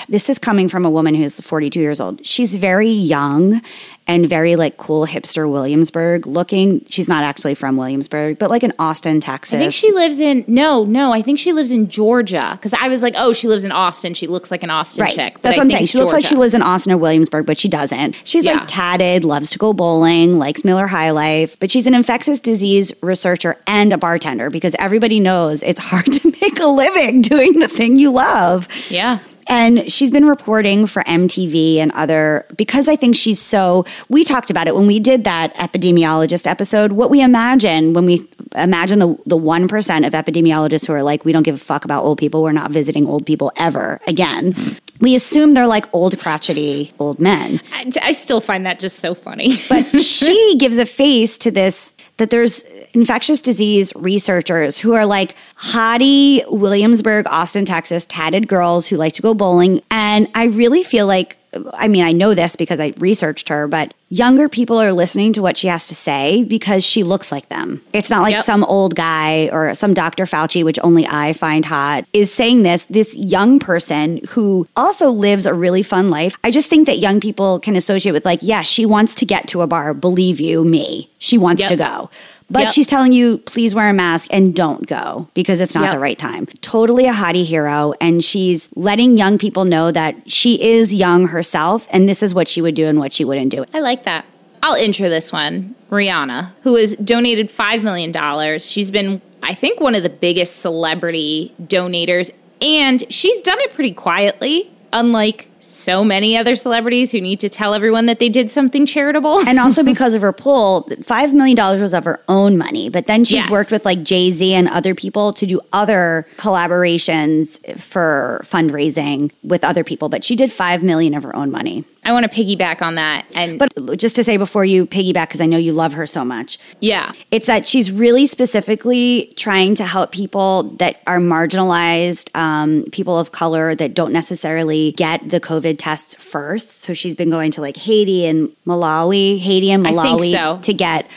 this is coming from a woman who's 42 years old. She's very young and very like cool hipster Williamsburg looking. She's not actually from Williamsburg, but like in Austin, Texas. I think she lives in no, no. I think she lives in Georgia because I was like, oh, she lives in Austin. She looks like an Austin Right. chick. but That's I what I'm saying. She looks like she lives in Austin or Williamsburg, but she doesn't. She's Yeah. like tatted, loves to go bowling, likes Miller High Life, but she's an infectious disease researcher and a bartender because everybody knows it's hard [LAUGHS] to make a living doing the thing you love. Yeah. And she's been reporting for MTV and other because I think she's so. We talked about it when we did that epidemiologist episode. What we imagine when we imagine the the one percent of epidemiologists who are like, we don't give a fuck about old people. We're not visiting old people ever again. We assume they're like old crotchety old men. I, I still find that just so funny. But [LAUGHS] she gives a face to this that there's infectious disease researchers who are like hottie Williamsburg, Austin, Texas, tatted girls who like to go bowling. And I really feel like, I mean, I know this because I researched her, but younger people are listening to what she has to say because she looks like them. It's not like Yep. some old guy or some Dr. Fauci, which only I find hot, is saying this. This young person who also lives a really fun life. I just think that young people can associate with, like, yeah, she wants to get to a bar. Believe you me, she wants Yep. to go. But Yep. she's telling you, please wear a mask and don't go because it's not Yep. the right time. Totally a hottie hero. And she's letting young people know that she is young herself and this is what she would do and what she wouldn't do. I like that. I'll intro this one. Rihanna, who has donated $5 million. She's been, I think, one of the biggest celebrity donators, and she's done it pretty quietly, unlike so many other celebrities who need to tell everyone that they did something charitable. And [LAUGHS] also because of her pull, $5 million was of her own money. But then she's Yes. worked with like Jay Z and other people to do other collaborations for fundraising with other people. But she did 5 million of her own money. I want to piggyback on that. And But just to say before you piggyback, because I know you love her so much, yeah, It's that she's really specifically trying to help people that are marginalized, um, people of color that don't necessarily get the COVID tests first. So she's been going to like Haiti and Malawi, Haiti and Malawi so. to get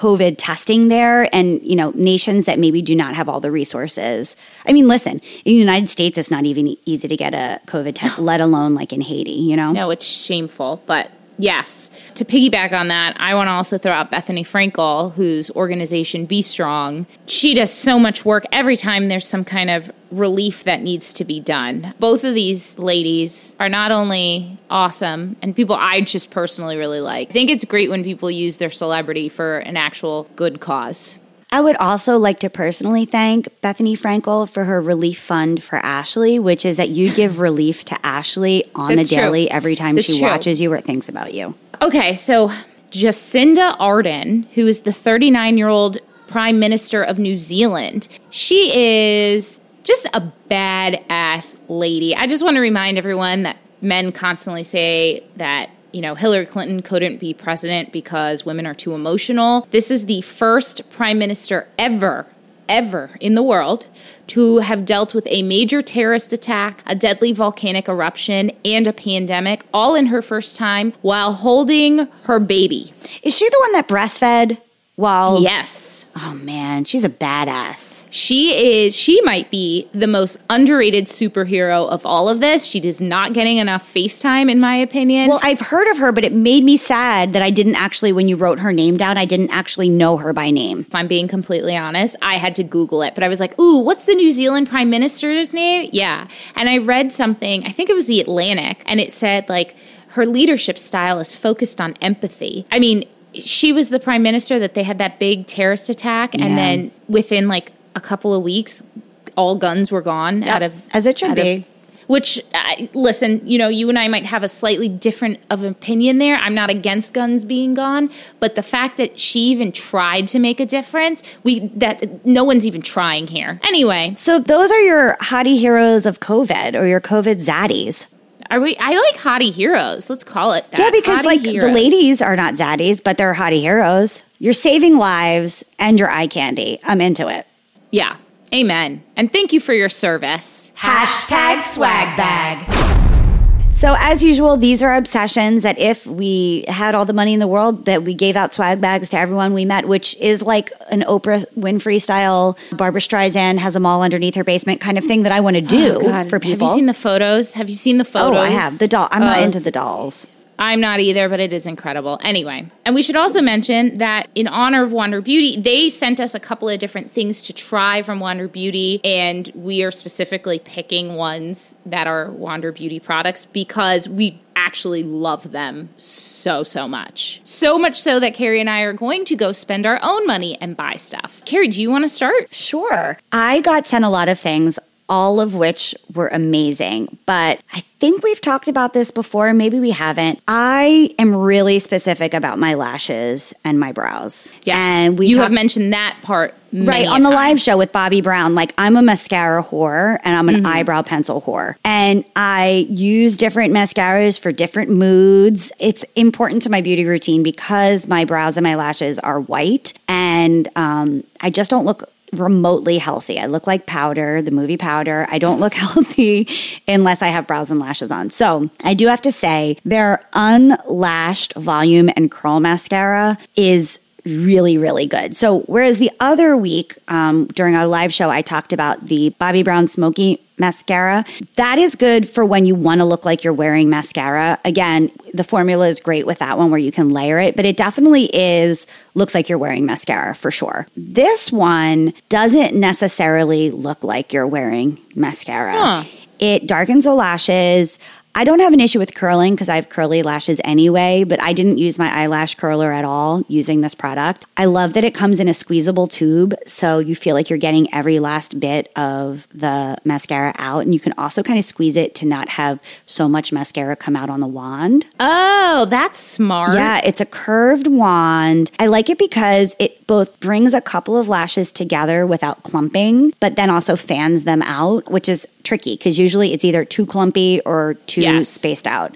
COVID testing there and, you know, nations that maybe do not have all the resources. I mean, listen, in the United States, it's not even easy to get a COVID test, let alone like in Haiti, you know? No, it's shameful, but yes. To piggyback on that, I want to also throw out Bethenny Frankel, whose organization B Strong. She does so much work every time there's some kind of relief that needs to be done. Both of these ladies are not only awesome and people I just personally really like. I think it's great when people use their celebrity for an actual good cause. I would also like to personally thank Bethenny Frankel for her relief fund for Ashley, which is that you [LAUGHS] give relief to Ashley on That's the true. daily every time That's she true. watches you or thinks about you. Okay, so Jacinda Ardern, who is the 39 year old Prime Minister of New Zealand, she is just a badass lady. I just want to remind everyone that men constantly say that. You know, Hillary Clinton couldn't be president because women are too emotional. This is the first prime minister ever ever in the world to have dealt with a major terrorist attack, a deadly volcanic eruption, and a pandemic, all in her first time while holding her baby. Is she the one that breastfed while. Yes. Oh man, she's a badass. She is, she might be the most underrated superhero of all of this. She is not getting enough FaceTime, in my opinion. Well, I've heard of her, but it made me sad that I didn't actually, when you wrote her name down, I didn't actually know her by name. if I'm being completely honest, I had to Google it, but I was like, ooh, what's the New Zealand Prime Minister's name? Yeah. And I read something, I think it was the Atlantic, and it said, like, her leadership style is focused on empathy. I mean, she was the prime minister that they had that big terrorist attack, Yeah. and then within like a couple of weeks, all guns were gone out of. as it should out of- which, I listen, you know, you and I might have a slightly different of opinion there. I'm not against guns being gone, but the fact that she even tried to make a difference, we that no one's even trying here. Anyway, So those are your hottie heroes of COVID or your COVID zaddies. Are we? I like hottie heroes. Let's call it that. Yeah, because Hottie like the ladies are not zaddies, but they're hottie heroes. You're saving lives and your eye candy. I'm into it. Yeah. Amen. And thank you for your service. Hashtag swag bag. So as usual, these are obsessions that if we had all the money in the world, that we gave out swag bags to everyone we met, which is like an Oprah Winfrey style. Barbra Streisand has them all underneath her basement kind of thing that I want to oh, do Oh, for people. Have you seen the photos? Have you seen the photos? oh? I have the doll. I'm not Oh, into the dolls. I'm not either, but it is incredible. Anyway, and we should also mention that in honor of Wander Beauty, they sent us a couple of different things to try from Wander Beauty, and we are specifically picking ones that are Wander Beauty products because we actually love them so, so much. So much so that Carrie and I are going to go spend our own money and buy stuff. Carrie, do you want to start? Sure. I got sent a lot of things, all of which were amazing. But I think we've talked about this before. Maybe we haven't. I am really specific about my lashes and my brows. Yes. And we you talk- have mentioned that part. Right on the time. live show with Bobbi Brown, like I'm a mascara whore and I'm an eyebrow pencil whore. And I use different mascaras for different moods. It's important to my beauty routine because my brows and my lashes are white and um, I just don't look remotely healthy. I look like powder, the movie powder. I don't look [LAUGHS] healthy unless I have brows and lashes on. So I do have to say their unlashed volume and curl mascara is really, really good. So, whereas the other week um, during our live show, I talked about the Bobbi Brown Smoky mascara, that is good for when you want to look like you're wearing mascara. Again, the formula is great with that one where you can layer it, but it definitely is looks like you're wearing mascara for sure. This one doesn't necessarily look like you're wearing mascara. Huh. It darkens the lashes. I don't have an issue with curling because I have curly lashes anyway, but I didn't use my eyelash curler at all using this product. I love that it comes in a squeezable tube, so you feel like you're getting every last bit of the mascara out. And you can also kind of squeeze it to not have so much mascara come out on the wand. Oh, that's smart. Yeah, it's a curved wand. I like it because it both brings a couple of lashes together without clumping, but then also fans them out, which is tricky because usually it's either too clumpy or too yes. spaced out.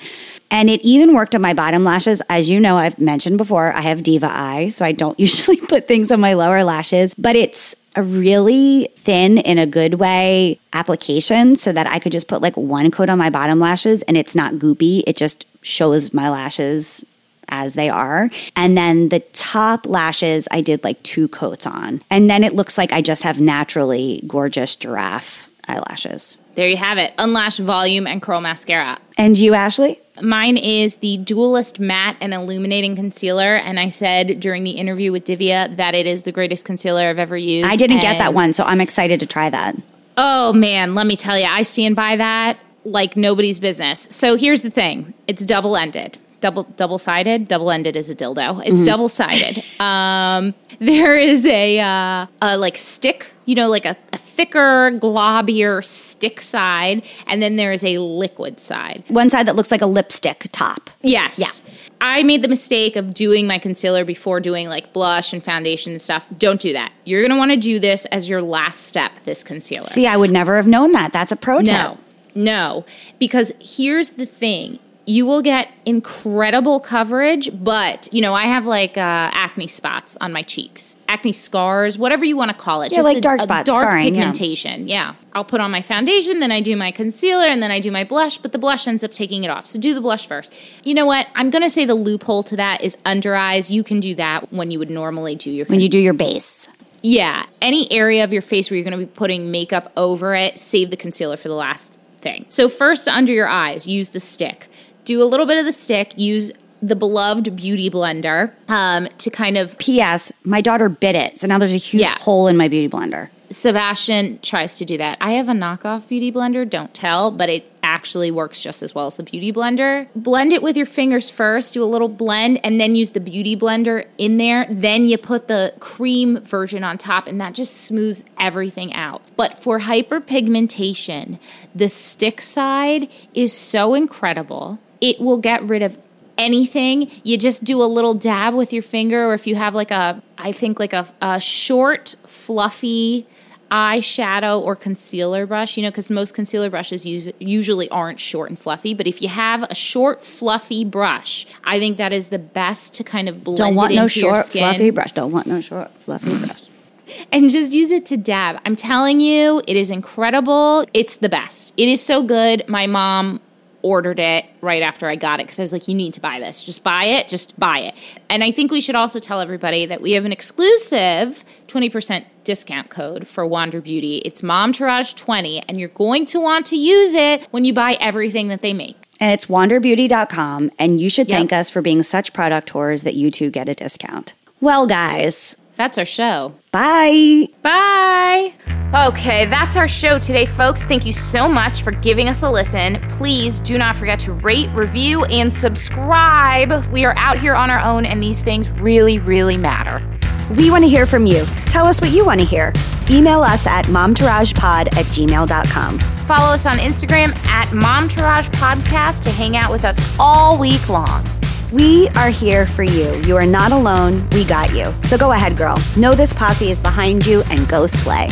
And it even worked on my bottom lashes. As you know, I've mentioned before, I have diva eye, so I don't [LAUGHS] usually put things on my lower lashes, but it's a really thin in a good way application so that I could just put like one coat on my bottom lashes and it's not goopy. It just shows my lashes as they are. And then the top lashes, I did like two coats on. And then it looks like I just have naturally gorgeous giraffe eyelashes. There you have it. Unlash volume and curl mascara. And you, Ashley? Mine is the Dualist Matte and Illuminating Concealer. And I said during the interview with Divya that it is the greatest concealer I've ever used. I didn't get that one, so I'm excited to try that. Oh, man. Let me tell you, I stand by that like nobody's business. So here's the thing it's double ended double double sided. Double ended is a dildo. It's mm-hmm. double sided. Um, [LAUGHS] there is a, uh, a like stick, you know, like a, thicker, globier stick side, and then there is a liquid side. One side that looks like a lipstick top. Yes. Yeah. I made the mistake of doing my concealer before doing like blush and foundation and stuff. Don't do that. You're gonna want to do this as your last step. This concealer. See, I would never have known that. That's a pro tip. No. No, because here's the thing you will get incredible coverage, but you know, I have like uh, acne spots on my cheeks, acne scars, whatever you want to call it. Yeah, just like a, dark spots, dark scarring, pigmentation. Yeah. yeah. I'll put on my foundation, then I do my concealer, and then I do my blush, but the blush ends up taking it off. So do the blush first. You know what? I'm going to say the loophole to that is under eyes. You can do that when you would normally do your when you do your base. Yeah, any area of your face where you're going to be putting makeup over it, save the concealer for the last thing. So first under your eyes, use the stick do a little bit of the stick, use the beloved beauty blender um, to kind of. P.S. My daughter bit it, so now there's a huge yeah. hole in my beauty blender. Sebastian tries to do that. I have a knockoff beauty blender, don't tell, but it actually works just as well as the beauty blender. Blend it with your fingers first, do a little blend, and then use the beauty blender in there. Then you put the cream version on top, and that just smooths everything out. But for hyperpigmentation, the stick side is so incredible it will get rid of anything. You just do a little dab with your finger, or if you have like a, I think like a, a short, fluffy eyeshadow or concealer brush, you know, because most concealer brushes use, usually aren't short and fluffy. But if you have a short, fluffy brush, I think that is the best to kind of blend Don't want it no short, fluffy brush. Don't want no short, fluffy [LAUGHS] brush. And just use it to dab. I'm telling you, it is incredible. It's the best. It is so good. My mom ordered it right after I got it because I was like, you need to buy this. Just buy it. Just buy it. And I think we should also tell everybody that we have an exclusive 20% discount code for Wander Beauty. It's MomTourage20, and you're going to want to use it when you buy everything that they make. And it's wanderbeauty.com, and you should yep. thank us for being such product tours that you too get a discount. Well, guys, that's our show. Bye. Bye. Okay, that's our show today, folks. Thank you so much for giving us a listen. Please do not forget to rate, review, and subscribe. We are out here on our own, and these things really, really matter. We want to hear from you. Tell us what you want to hear. Email us at momtouragepod at gmail.com. Follow us on Instagram at momtouragepodcast to hang out with us all week long. We are here for you. You are not alone. We got you. So go ahead, girl. Know this posse is behind you and go slay.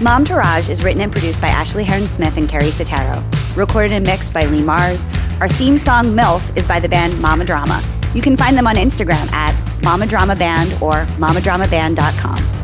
Momtourage is written and produced by Ashley Heron Smith and Carrie Sotero. Recorded and mixed by Lee Mars. Our theme song, MILF, is by the band Mama Drama. You can find them on Instagram at Mama Drama Band or mamadramaband.com.